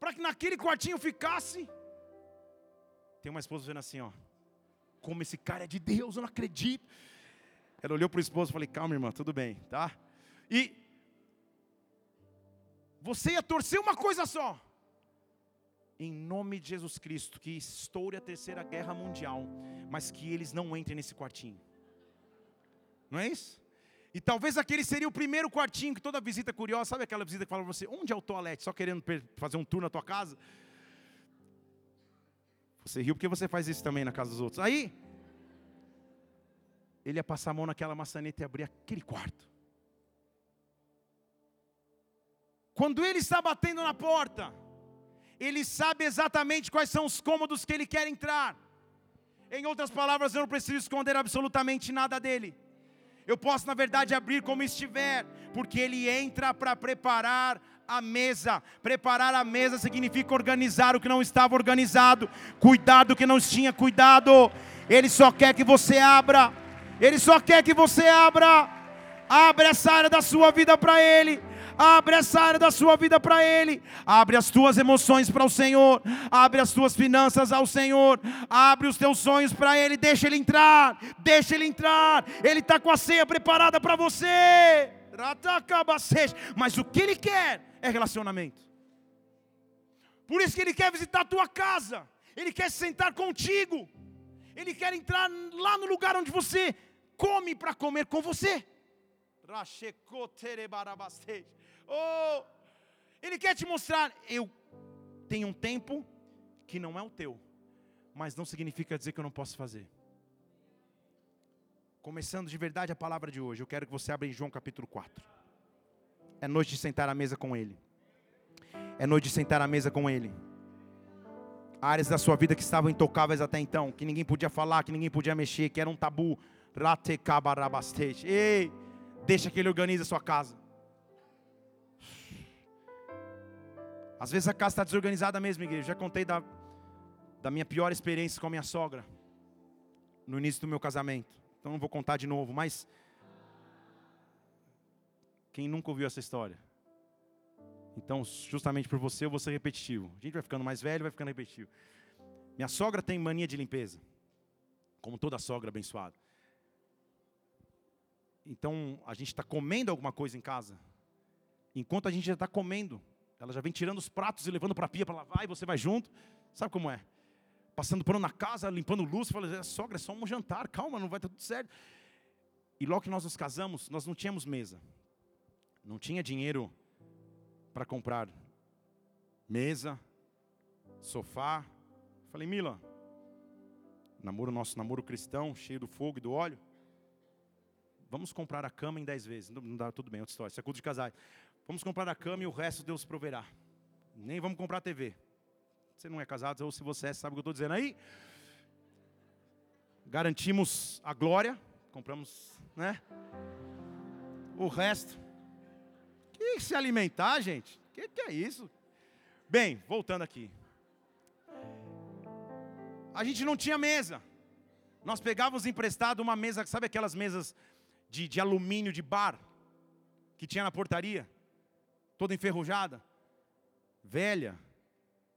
para que naquele quartinho ficasse. Tem uma esposa vendo assim, ó. Como esse cara é de Deus, eu não acredito. Ela olhou para o esposo e falei, calma, irmã, tudo bem, tá? E você ia torcer uma coisa só. Em nome de Jesus Cristo, que estoure a terceira guerra mundial, mas que eles não entrem nesse quartinho. Não é isso? E talvez aquele seria o primeiro quartinho que toda visita curiosa, sabe aquela visita que fala para você, onde é o toalete? Só querendo fazer um tour na tua casa. Você riu porque você faz isso também na casa dos outros. Aí, ele ia passar a mão naquela maçaneta e abrir aquele quarto. Quando ele está batendo na porta, ele sabe exatamente quais são os cômodos que ele quer entrar. Em outras palavras, eu não preciso esconder absolutamente nada dele. Eu posso, na verdade, abrir como estiver, porque ele entra para preparar a mesa. Preparar a mesa significa organizar o que não estava organizado, cuidar do que não tinha cuidado. Ele só quer que você abra. Ele só quer que você abra. Abre essa área da sua vida para Ele. Abre essa área da sua vida para Ele. Abre as tuas emoções para o Senhor. Abre as tuas finanças ao Senhor. Abre os teus sonhos para Ele. Deixa Ele entrar. Deixa Ele entrar. Ele está com a ceia preparada para você. Mas o que Ele quer é relacionamento. Por isso que Ele quer visitar a tua casa. Ele quer se sentar contigo. Ele quer entrar lá no lugar onde você come para comer com você. Oh, ele quer te mostrar, eu tenho um tempo que não é o teu, mas não significa dizer que eu não posso fazer. Começando de verdade a palavra de hoje, eu quero que você abra em João capítulo 4. É noite de sentar à mesa com Ele. É noite de sentar à mesa com Ele áreas da sua vida que estavam intocáveis até então, que ninguém podia falar, que ninguém podia mexer, que era um tabu. Ei, deixa que ele organize a sua casa. Às vezes a casa está desorganizada mesmo, igreja. Já contei da, da minha pior experiência com a minha sogra no início do meu casamento. Então não vou contar de novo, mas quem nunca ouviu essa história? Então, justamente por você, eu vou ser repetitivo. A gente vai ficando mais velho, vai ficando repetitivo. Minha sogra tem mania de limpeza, como toda sogra abençoada. Então, a gente está comendo alguma coisa em casa. Enquanto a gente já está comendo, ela já vem tirando os pratos e levando para a pia para lavar, e você vai junto. Sabe como é? Passando por na casa, limpando luz, fala, sogra, é só um jantar, calma, não vai estar tudo certo. E logo que nós nos casamos, nós não tínhamos mesa. Não tinha dinheiro para comprar mesa, sofá. Falei, Mila, namoro nosso namoro cristão, cheio do fogo e do óleo. Vamos comprar a cama em dez vezes. Não, dá tudo bem, outra história. Isso é culto de casais. Vamos comprar a cama e o resto Deus proverá. Nem vamos comprar TV. Você não é casado, ou se você é, sabe o que eu estou dizendo aí. Garantimos a glória. Compramos, né? O resto que se alimentar, gente? O que, que é isso? Bem, voltando aqui. A gente não tinha mesa. Nós pegávamos emprestado uma mesa, sabe aquelas mesas de, de alumínio de bar que tinha na portaria? Toda enferrujada, velha,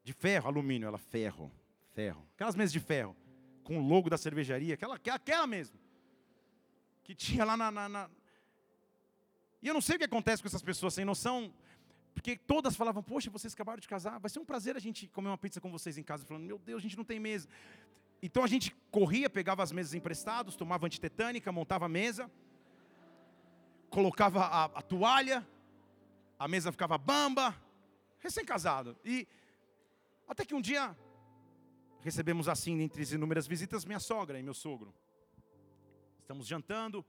de ferro, alumínio, ela ferro, ferro. Aquelas mesas de ferro, com o logo da cervejaria, aquela, aquela mesmo. Que tinha lá na, na, na e eu não sei o que acontece com essas pessoas sem noção, porque todas falavam, poxa, vocês acabaram de casar, vai ser um prazer a gente comer uma pizza com vocês em casa, falando, meu Deus, a gente não tem mesa. Então a gente corria, pegava as mesas emprestadas, tomava antitetânica, montava a mesa, colocava a, a toalha, a mesa ficava bamba, recém-casado. E até que um dia recebemos assim, entre as inúmeras visitas, minha sogra e meu sogro. Estamos jantando,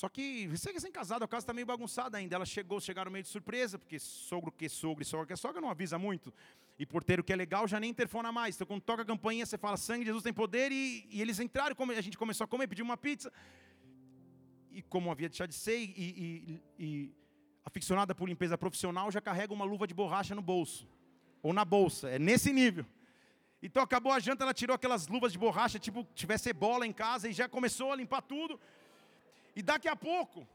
só que você é casado, a casa está meio bagunçada ainda. Ela chegou, chegaram meio de surpresa, porque sogro que sogro e sogra que sogra não avisa muito. E porteiro que é legal já nem interfona mais. Então quando toca a campainha, você fala, sangue Jesus tem poder. E, e eles entraram, a gente começou a comer, pediu uma pizza. E como havia deixado de ser, e, e, e aficionada por limpeza profissional, já carrega uma luva de borracha no bolso, ou na bolsa, é nesse nível. Então acabou a janta, ela tirou aquelas luvas de borracha, tipo, tivesse bola em casa, e já começou a limpar tudo. E daqui a pouco,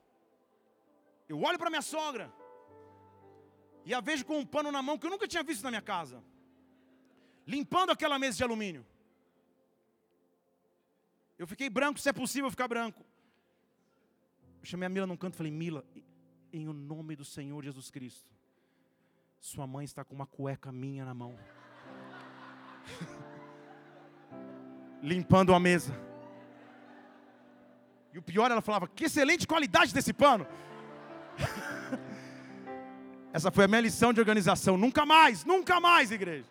eu olho para minha sogra, e a vejo com um pano na mão que eu nunca tinha visto na minha casa, limpando aquela mesa de alumínio. Eu fiquei branco, se é possível ficar branco. Chamei a Mila num canto e falei: Mila, em o nome do Senhor Jesus Cristo, sua mãe está com uma cueca minha na mão, limpando a mesa. E o pior, ela falava: Que excelente qualidade desse pano. Essa foi a minha lição de organização. Nunca mais, nunca mais, igreja.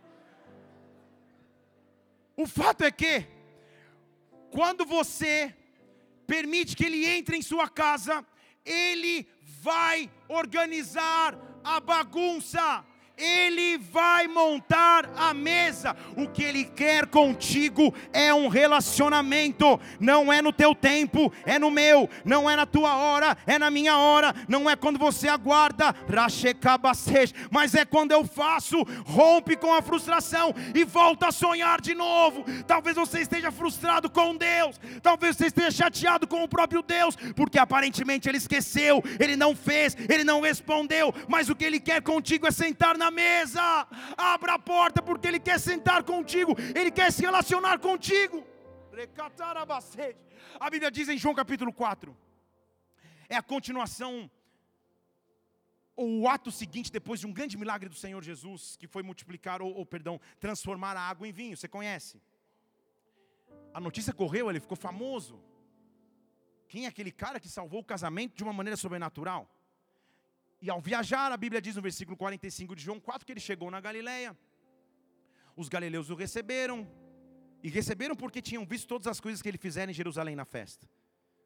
O fato é que quando você permite que ele entre em sua casa, ele vai organizar a bagunça. Ele vai montar a mesa. O que Ele quer contigo é um relacionamento. Não é no teu tempo, é no meu. Não é na tua hora, é na minha hora. Não é quando você aguarda, mas é quando eu faço. Rompe com a frustração e volta a sonhar de novo. Talvez você esteja frustrado com Deus. Talvez você esteja chateado com o próprio Deus, porque aparentemente Ele esqueceu, Ele não fez, Ele não respondeu. Mas o que Ele quer contigo é sentar na na mesa. Abra a porta porque Ele quer sentar contigo, Ele quer se relacionar contigo. A Bíblia diz em João capítulo 4, é a continuação, ou o ato seguinte depois de um grande milagre do Senhor Jesus, que foi multiplicar, ou, ou perdão, transformar a água em vinho. Você conhece? A notícia correu, ele ficou famoso. Quem é aquele cara que salvou o casamento de uma maneira sobrenatural? E ao viajar, a Bíblia diz no versículo 45 de João 4 que ele chegou na Galileia. Os galileus o receberam. E receberam porque tinham visto todas as coisas que ele fizera em Jerusalém na festa.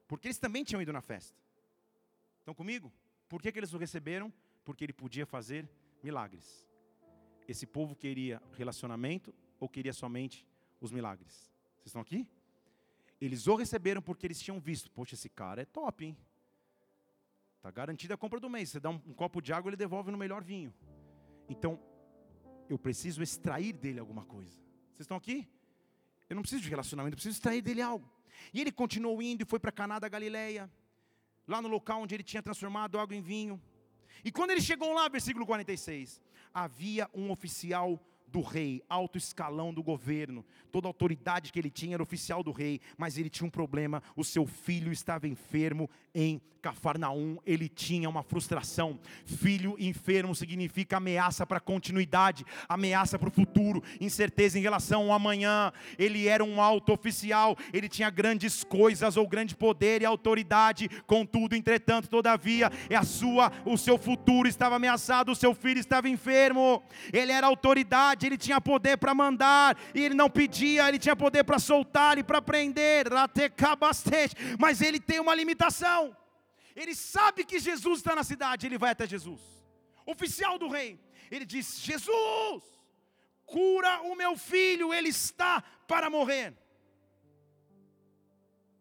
Porque eles também tinham ido na festa. Estão comigo? Por que, que eles o receberam? Porque ele podia fazer milagres. Esse povo queria relacionamento ou queria somente os milagres? Vocês estão aqui? Eles o receberam porque eles tinham visto. Poxa, esse cara é top, hein? Está garantida a compra do mês. Você dá um, um, copo de água, ele devolve no melhor vinho. Então, eu preciso extrair dele alguma coisa. Vocês estão aqui? Eu não preciso de relacionamento, eu preciso extrair dele algo. E ele continuou indo e foi para Caná da Galileia, lá no local onde ele tinha transformado água em vinho. E quando ele chegou lá, versículo 46, havia um oficial do rei, alto escalão do governo, toda a autoridade que ele tinha era oficial do rei, mas ele tinha um problema: o seu filho estava enfermo em Cafarnaum, ele tinha uma frustração. Filho enfermo significa ameaça para a continuidade, ameaça para o futuro, incerteza em relação ao amanhã. Ele era um alto oficial, ele tinha grandes coisas ou grande poder e autoridade, contudo, entretanto, todavia, é a sua, o seu futuro estava ameaçado, o seu filho estava enfermo. Ele era autoridade, ele tinha poder para mandar, e ele não pedia dia ele tinha poder para soltar e para prender, mas ele tem uma limitação. Ele sabe que Jesus está na cidade, ele vai até Jesus. Oficial do rei, ele diz: Jesus, cura o meu filho, ele está para morrer.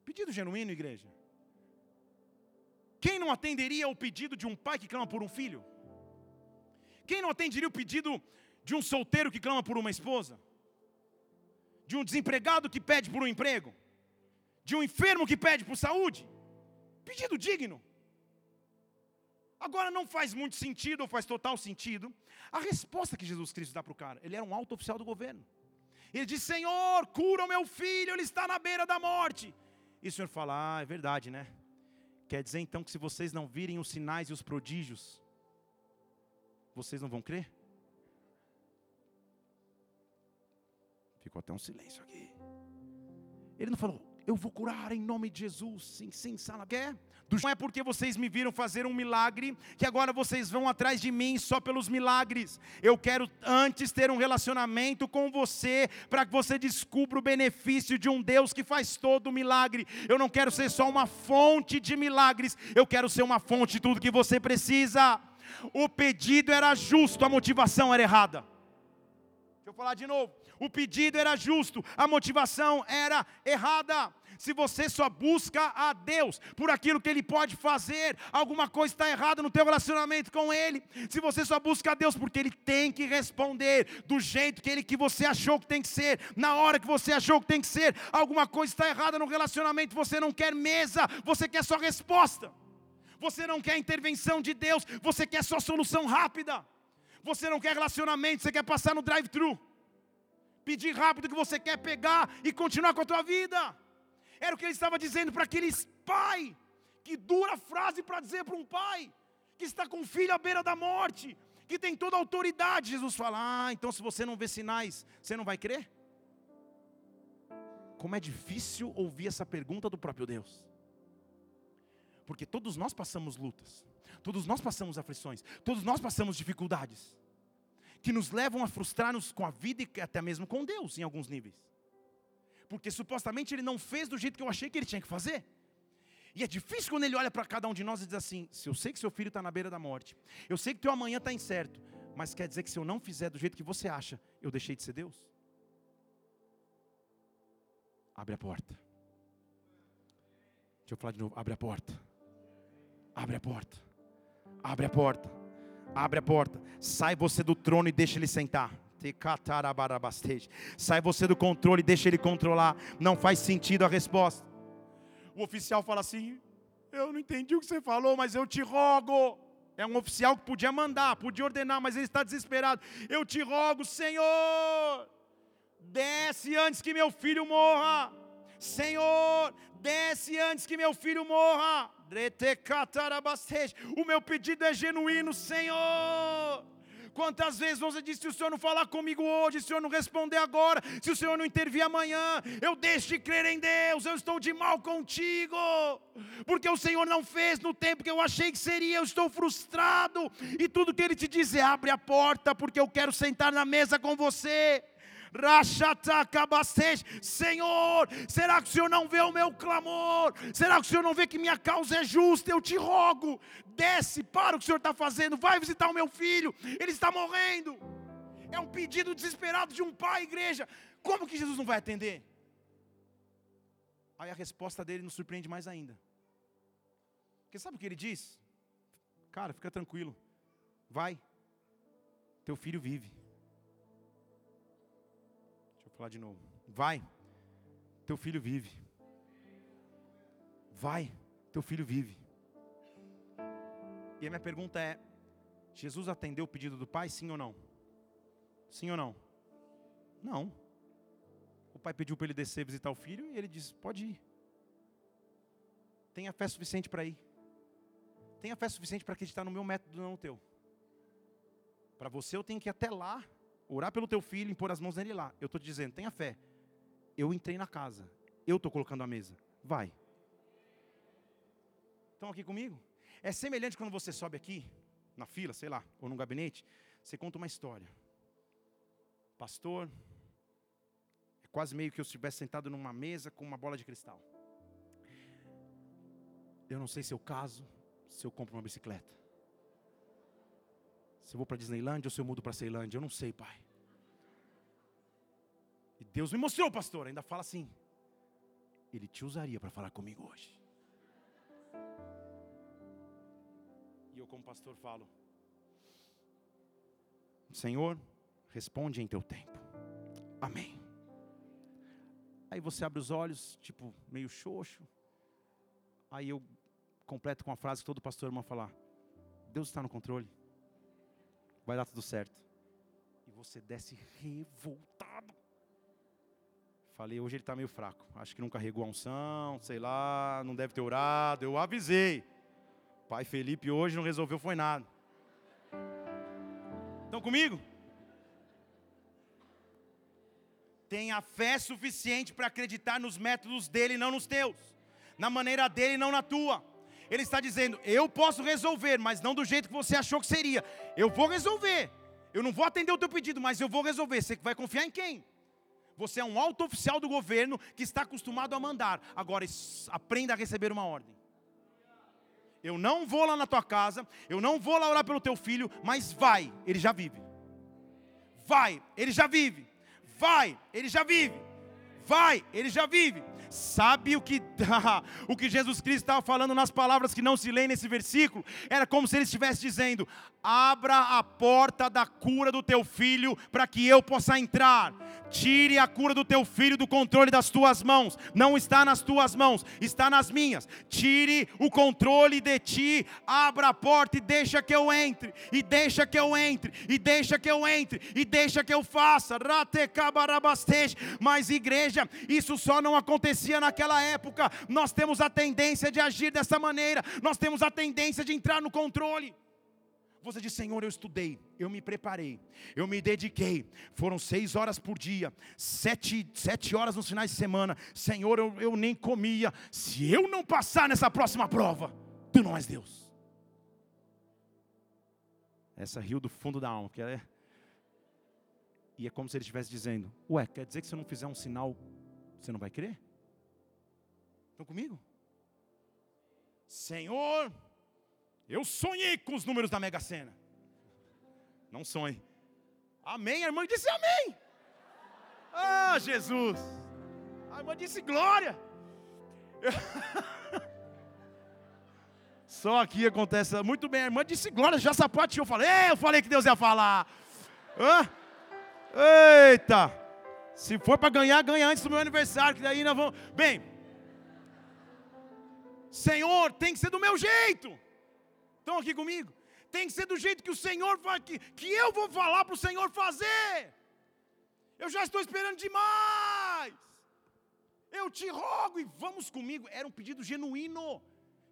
Pedido genuíno, igreja. Quem não atenderia o pedido de um pai que clama por um filho? Quem não atenderia o pedido de um solteiro que clama por uma esposa? de um desempregado que pede por um emprego, de um enfermo que pede por saúde. Pedido digno. Agora não faz muito sentido, ou faz total sentido, a resposta que Jesus Cristo dá para o cara. Ele era um alto oficial do governo. Ele diz: Senhor, cura o meu filho, ele está na beira da morte. E o Senhor fala: Ah, é verdade, né? Quer dizer então que se vocês não virem os sinais e os prodígios, vocês não vão crer? Ficou até um silêncio aqui. Ele não falou, eu vou curar em nome de Jesus. Sim, sim, sala quer? Não é porque vocês me viram fazer um milagre que agora vocês vão atrás de mim só pelos milagres. Eu quero antes ter um relacionamento com você para que você descubra o benefício de um Deus que faz todo milagre. Eu não quero ser só uma fonte de milagres, eu quero ser uma fonte de tudo que você precisa. O pedido era justo, a motivação era errada. Deixa eu falar de novo. O pedido era justo, a motivação era errada. Se você só busca a Deus por aquilo que Ele pode fazer, alguma coisa está errada no teu relacionamento com Ele. Se você só busca a Deus porque Ele tem que responder do jeito que Ele que você achou que tem que ser, na hora que você achou que tem que ser, alguma coisa está errada no relacionamento. Você não quer mesa, você quer só resposta. Você não quer intervenção de Deus, você quer só solução rápida. Você não quer relacionamento, você quer passar no drive-thru. Pedir rápido que você quer pegar e continuar com a tua vida. Era o que ele estava dizendo para aqueles pai. Que dura frase para dizer para um pai que está com o filho à beira da morte, que tem toda a autoridade. Jesus fala: Ah, então se você não vê sinais, você não vai crer? Como é difícil ouvir essa pergunta do próprio Deus. Porque todos nós passamos lutas, todos nós passamos aflições, todos nós passamos dificuldades, que nos levam a frustrar-nos com a vida e até mesmo com Deus em alguns níveis porque supostamente ele não fez do jeito que eu achei que ele tinha que fazer. E é difícil quando ele olha para cada um de nós e diz assim: se eu sei que seu filho está na beira da morte, eu sei que teu amanhã está incerto, mas quer dizer que se eu não fizer do jeito que você acha, eu deixei de ser Deus? Abre a porta. Deixa eu falar de novo: abre a porta. Abre a porta. Abre a porta. Abre a porta. Sai você do trono e deixa ele sentar. Sai você do controle, deixa ele controlar. Não faz sentido a resposta. O oficial fala assim: Eu não entendi o que você falou, mas eu te rogo. É um oficial que podia mandar, podia ordenar, mas ele está desesperado. Eu te rogo, Senhor, desce antes que meu filho morra. Senhor, desce antes que meu filho morra. O meu pedido é genuíno, Senhor. Quantas vezes você disse: se o Senhor não falar comigo hoje, se o Senhor não responder agora, se o Senhor não intervir amanhã, eu deixo de crer em Deus, eu estou de mal contigo, porque o Senhor não fez no tempo que eu achei que seria, eu estou frustrado, e tudo que Ele te diz é: abre a porta, porque eu quero sentar na mesa com você. Senhor, será que o Senhor não vê o meu clamor? Será que o Senhor não vê que minha causa é justa? Eu te rogo, desce, para o que o Senhor está fazendo, vai visitar o meu filho, ele está morrendo. É um pedido desesperado de um pai, igreja. Como que Jesus não vai atender? Aí a resposta dele nos surpreende mais ainda. Porque sabe o que ele diz? Cara, fica tranquilo. Vai. Teu filho vive falar de novo. Vai, teu filho vive. Vai, teu filho vive. E a minha pergunta é: Jesus atendeu o pedido do pai, sim ou não? Sim ou não? Não. O pai pediu para ele descer visitar o filho e ele disse: pode ir. Tenha fé suficiente para ir. Tenha fé suficiente para acreditar no meu método, não no teu. Para você eu tenho que ir até lá orar pelo teu filho, impor as mãos nele lá. Eu estou te dizendo, tenha fé. Eu entrei na casa, eu estou colocando a mesa. Vai. Estão aqui comigo? É semelhante quando você sobe aqui, na fila, sei lá, ou no gabinete, você conta uma história. Pastor, é quase meio que eu estivesse sentado numa mesa com uma bola de cristal. Eu não sei se eu caso, se eu compro uma bicicleta. Se eu vou para Disneylandia ou se eu mudo para Ceilândia, eu não sei, pai. E Deus me mostrou, pastor, ainda fala assim. Ele te usaria para falar comigo hoje. E eu, como pastor, falo: Senhor, responde em teu tempo. Amém. Aí você abre os olhos, tipo, meio xoxo. Aí eu completo com a frase que todo pastor irmão falar: Deus está no controle vai dar tudo certo. E você desce revoltado. Falei, hoje ele está meio fraco. Acho que não carregou a unção, sei lá, não deve ter orado. Eu avisei. Pai Felipe hoje não resolveu foi nada. Estão comigo? Tenha fé suficiente para acreditar nos métodos dele, não nos teus. Na maneira dele, não na tua. Ele está dizendo: Eu posso resolver, mas não do jeito que você achou que seria. Eu vou resolver. Eu não vou atender o teu pedido, mas eu vou resolver. Você vai confiar em quem? Você é um alto oficial do governo que está acostumado a mandar. Agora aprenda a receber uma ordem. Eu não vou lá na tua casa, eu não vou lá orar pelo teu filho, mas vai, ele já vive. Vai, ele já vive. Vai, ele já vive. Vai, ele já vive. Sabe o que, o que Jesus Cristo estava falando nas palavras que não se lê nesse versículo? Era como se ele estivesse dizendo: abra a porta da cura do teu filho para que eu possa entrar. Tire a cura do teu filho do controle das tuas mãos. Não está nas tuas mãos, está nas minhas. Tire o controle de ti. Abra a porta e deixa que eu entre. E deixa que eu entre. E deixa que eu entre. E deixa que eu faça. Mas igreja, isso só não acontecia naquela época. Nós temos a tendência de agir dessa maneira. Nós temos a tendência de entrar no controle. Você diz, Senhor, eu estudei, eu me preparei, eu me dediquei. Foram seis horas por dia, sete, sete horas nos finais de semana. Senhor, eu, eu nem comia. Se eu não passar nessa próxima prova, tu não és Deus. Essa riu do fundo da alma, que é. E é como se ele estivesse dizendo: Ué, quer dizer que se eu não fizer um sinal, você não vai crer? Estão comigo? Senhor, eu sonhei com os números da Mega Sena. Não sonhe. Amém. A irmã disse amém. Ah, Jesus. A irmã disse glória. Só aqui acontece. Muito bem, a irmã disse glória, já sapateou. Eu falei, eu falei que Deus ia falar. Hã? Eita! Se for para ganhar, ganha antes do meu aniversário, que daí nós vamos. Bem, Senhor, tem que ser do meu jeito. Estão aqui comigo? Tem que ser do jeito que o Senhor vai, que, que eu vou falar para o Senhor fazer. Eu já estou esperando demais. Eu te rogo e vamos comigo. Era um pedido genuíno.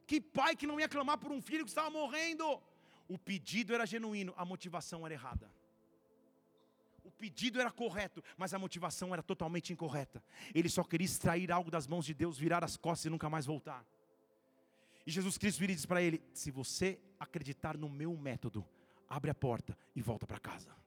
Que pai que não ia clamar por um filho que estava morrendo? O pedido era genuíno, a motivação era errada. O pedido era correto, mas a motivação era totalmente incorreta. Ele só queria extrair algo das mãos de Deus, virar as costas e nunca mais voltar. E Jesus Cristo vira e diz para ele: Se você acreditar no meu método, abre a porta e volta para casa.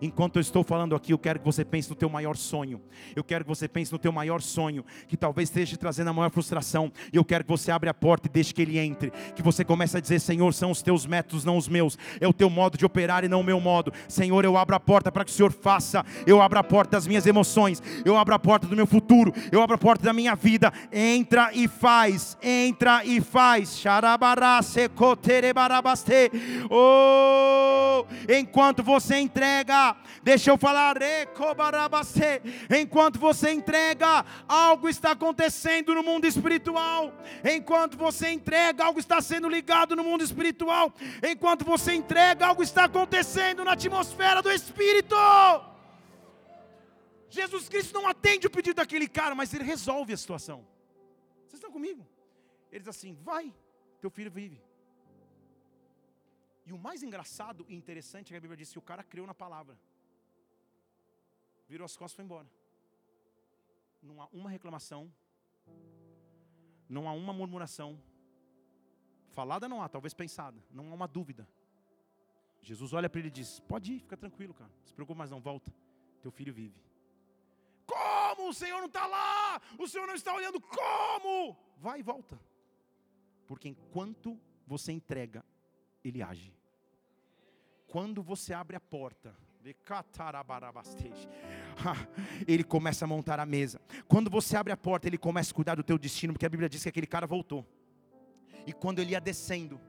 Enquanto eu estou falando aqui, eu quero que você pense no teu maior sonho. Eu quero que você pense no teu maior sonho, que talvez esteja te trazendo a maior frustração. Eu quero que você abra a porta e deixe que ele entre. Que você comece a dizer: Senhor, são os teus métodos, não os meus. É o teu modo de operar e não o meu modo. Senhor, eu abro a porta para que o Senhor faça. Eu abro a porta das minhas emoções. Eu abro a porta do meu futuro. Eu abro a porta da minha vida. Entra e faz. Entra e faz. Oh enquanto você entrega, deixa eu falar, enquanto você entrega, algo está acontecendo no mundo espiritual, enquanto você entrega, algo está sendo ligado no mundo espiritual, enquanto você entrega, algo está acontecendo na atmosfera do Espírito. Jesus Cristo não atende o pedido daquele cara, mas ele resolve a situação. Vocês estão comigo? Ele diz assim: vai, teu filho vive. E o mais engraçado e interessante é que a Bíblia diz que o cara creu na palavra. Virou as costas e foi embora. Não há uma reclamação. Não há uma murmuração. Falada não há, talvez pensada. Não há uma dúvida. Jesus olha para ele e diz: Pode ir, fica tranquilo, cara. Não se preocupe mais, não, volta. Teu filho vive. Como? O Senhor não está lá. O Senhor não está olhando. Como? Vai e volta. Porque enquanto você entrega ele age. Quando você abre a porta, ele começa a montar a mesa. Quando você abre a porta, ele começa a cuidar do teu destino, porque a Bíblia diz que aquele cara voltou. E quando ele ia descendo,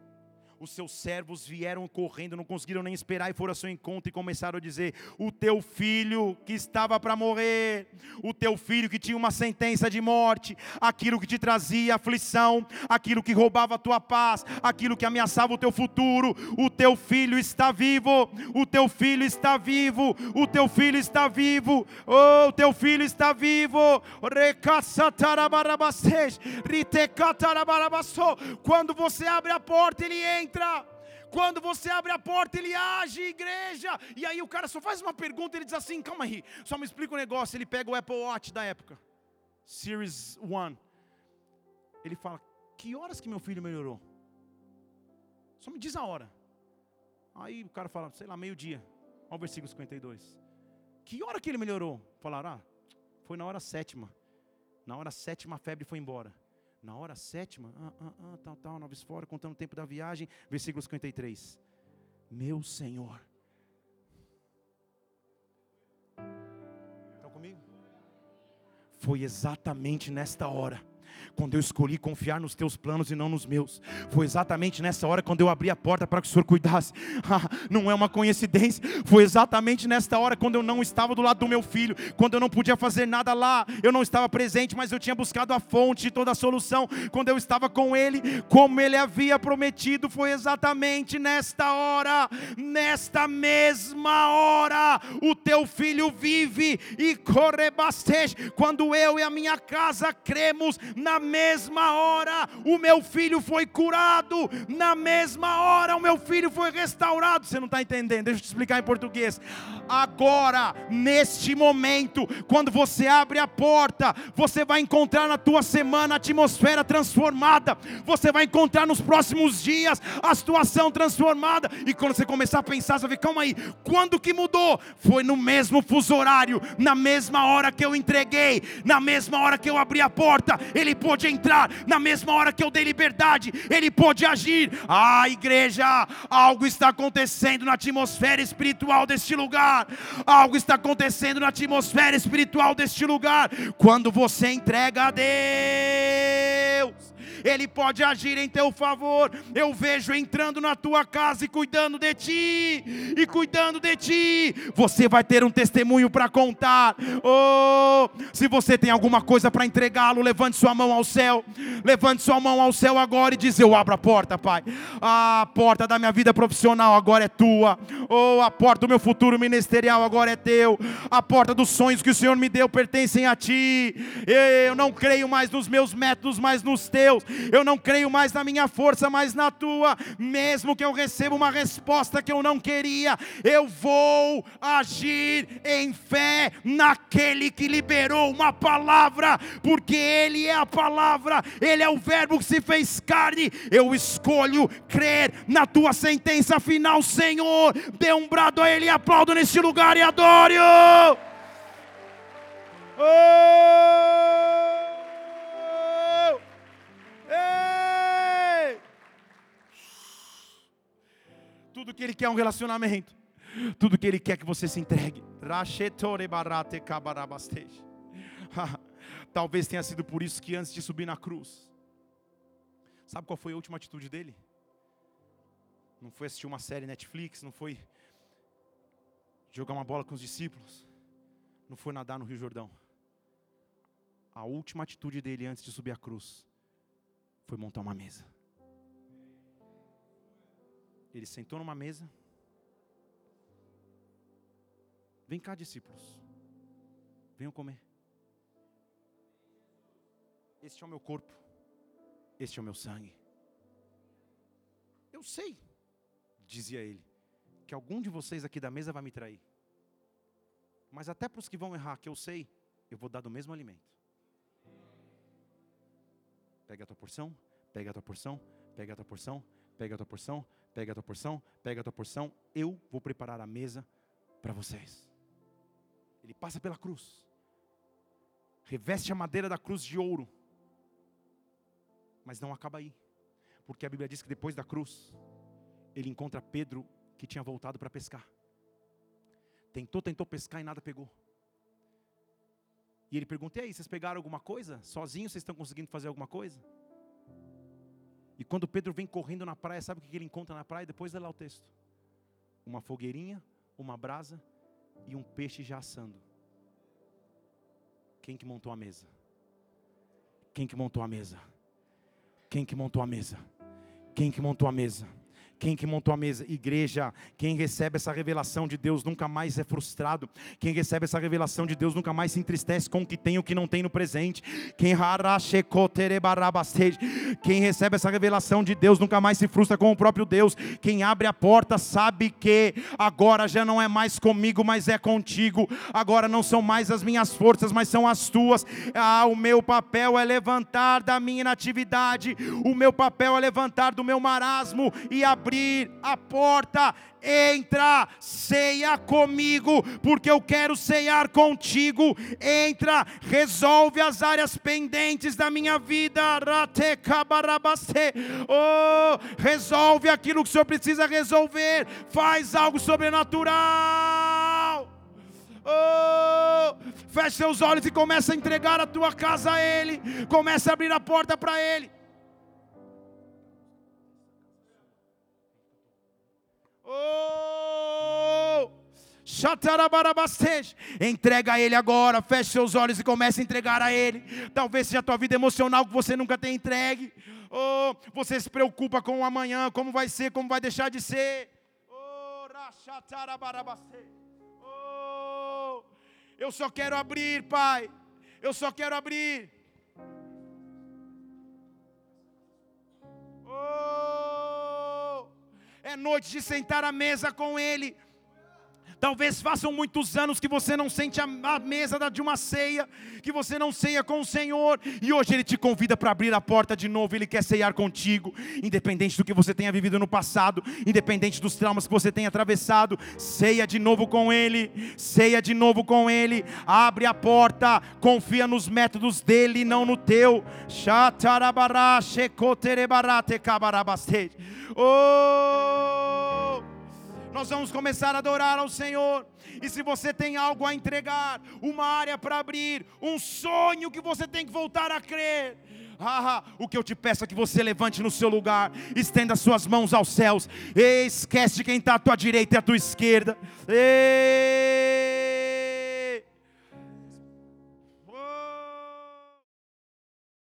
os seus servos vieram correndo, não conseguiram nem esperar e foram ao seu encontro e começaram a dizer: O teu filho que estava para morrer, o teu filho que tinha uma sentença de morte, aquilo que te trazia aflição, aquilo que roubava a tua paz, aquilo que ameaçava o teu futuro, o teu filho está vivo, o teu filho está vivo, o teu filho está vivo, oh, o teu filho está vivo. Quando você abre a porta, ele entra entra. Quando você abre a porta, ele age, igreja. E aí o cara só faz uma pergunta, ele diz assim: calma aí, só me explica um negócio. Ele pega o Apple Watch da época, Series 1. Ele fala: que horas que meu filho melhorou? Só me diz a hora. Aí o cara fala, sei lá, meio-dia. Olha o versículo 52. Que hora que ele melhorou? Falaram, ah, foi na hora sétima. Na hora sétima a febre foi embora. Na hora sétima, ah, ah, ah, tal, tal, nove fora, contando o tempo da viagem, versículo 53. Meu Senhor. Estão comigo? Foi exatamente nesta hora quando eu escolhi confiar nos teus planos e não nos meus. Foi exatamente nessa hora quando eu abri a porta para que o Senhor cuidasse. Não é uma coincidência. Foi exatamente nesta hora quando eu não estava do lado do meu filho, quando eu não podia fazer nada lá, eu não estava presente, mas eu tinha buscado a fonte de toda a solução. Quando eu estava com ele, como ele havia prometido, foi exatamente nesta hora, nesta mesma hora, o teu filho vive e correbasteja. Quando eu e a minha casa cremos na mesma hora o meu filho foi curado, na mesma hora o meu filho foi restaurado. Você não está entendendo? Deixa eu te explicar em português. Agora, neste momento, quando você abre a porta, você vai encontrar na tua semana a atmosfera transformada, você vai encontrar nos próximos dias a situação transformada, e quando você começar a pensar, você vai ver, calma aí, quando que mudou? Foi no mesmo fuso horário, na mesma hora que eu entreguei, na mesma hora que eu abri a porta, ele pôde entrar, na mesma hora que eu dei liberdade, Ele pôde agir. Ah, igreja, algo está acontecendo na atmosfera espiritual deste lugar, algo está acontecendo na atmosfera espiritual deste lugar, quando você entrega a Deus. Ele pode agir em teu favor. Eu vejo entrando na tua casa e cuidando de ti, e cuidando de ti. Você vai ter um testemunho para contar. Oh, se você tem alguma coisa para entregá-lo, levante sua mão ao céu. Levante sua mão ao céu agora e diz: Eu abro a porta, Pai. A porta da minha vida profissional agora é tua. Oh, a porta do meu futuro ministerial agora é teu. A porta dos sonhos que o Senhor me deu pertencem a ti. Eu não creio mais nos meus métodos, mas nos teus eu não creio mais na minha força, mas na tua. Mesmo que eu receba uma resposta que eu não queria, eu vou agir em fé naquele que liberou uma palavra, porque Ele é a palavra, Ele é o Verbo que se fez carne. Eu escolho crer na tua sentença final, Senhor. Dê um brado a Ele e aplaudo neste lugar e adore-o. Oh! Ei! Tudo que Ele quer é um relacionamento. Tudo que Ele quer é que você se entregue. Talvez tenha sido por isso que antes de subir na cruz, sabe qual foi a última atitude dele? Não foi assistir uma série Netflix, não foi jogar uma bola com os discípulos, não foi nadar no Rio Jordão. A última atitude dele antes de subir a cruz foi montar uma mesa. Ele sentou numa mesa. Vem cá, discípulos. Venham comer. Este é o meu corpo. Este é o meu sangue. Eu sei, dizia ele, que algum de vocês aqui da mesa vai me trair. Mas até para os que vão errar, que eu sei, eu vou dar do mesmo alimento. Pega a tua porção, pega a tua porção, pega a tua porção, pega a tua porção, pega a tua porção, pega a tua porção. Eu vou preparar a mesa para vocês. Ele passa pela cruz, reveste a madeira da cruz de ouro, mas não acaba aí, porque a Bíblia diz que depois da cruz, ele encontra Pedro que tinha voltado para pescar. Tentou, tentou pescar e nada pegou. E ele pergunta: e aí, vocês pegaram alguma coisa? Sozinhos vocês estão conseguindo fazer alguma coisa? E quando Pedro vem correndo na praia, sabe o que ele encontra na praia? Depois lê lá o texto: uma fogueirinha, uma brasa e um peixe já assando. Quem que montou a mesa? Quem que montou a mesa? Quem que montou a mesa? Quem que montou a mesa? Quem que montou a mesa? Igreja. Quem recebe essa revelação de Deus nunca mais é frustrado. Quem recebe essa revelação de Deus nunca mais se entristece com o que tem e o que não tem no presente. Quem quem recebe essa revelação de Deus nunca mais se frustra com o próprio Deus. Quem abre a porta sabe que agora já não é mais comigo, mas é contigo. Agora não são mais as minhas forças, mas são as tuas. Ah, o meu papel é levantar da minha inatividade. O meu papel é levantar do meu marasmo e abrir abrir a porta, entra, ceia comigo, porque eu quero ceiar contigo. Entra, resolve as áreas pendentes da minha vida. Oh, resolve aquilo que o Senhor precisa resolver. Faz algo sobrenatural. Oh, feche seus olhos e começa a entregar a tua casa a Ele. Começa a abrir a porta para Ele. Oh! Entrega a Ele agora, feche seus olhos e comece a entregar a Ele. Talvez seja a tua vida emocional que você nunca tem entregue. Oh, você se preocupa com o amanhã, como vai ser, como vai deixar de ser. Oh, oh eu só quero abrir, Pai. Eu só quero abrir. É noite de sentar à mesa com Ele. Talvez façam muitos anos que você não sente a, mesa de uma ceia, que você não ceia com o Senhor, e hoje Ele te convida para abrir a porta de novo, Ele quer ceiar contigo, independente do que você tenha vivido no passado, independente dos traumas que você tenha atravessado, ceia de novo com Ele, ceia de novo com Ele, abre a porta, confia nos métodos dEle, não no teu. Oh! Nós vamos começar a adorar ao Senhor. E se você tem algo a entregar, uma área para abrir, um sonho que você tem que voltar a crer, ah, o que eu te peço é que você levante no seu lugar, estenda suas mãos aos céus, e esquece quem está à tua direita e à tua esquerda.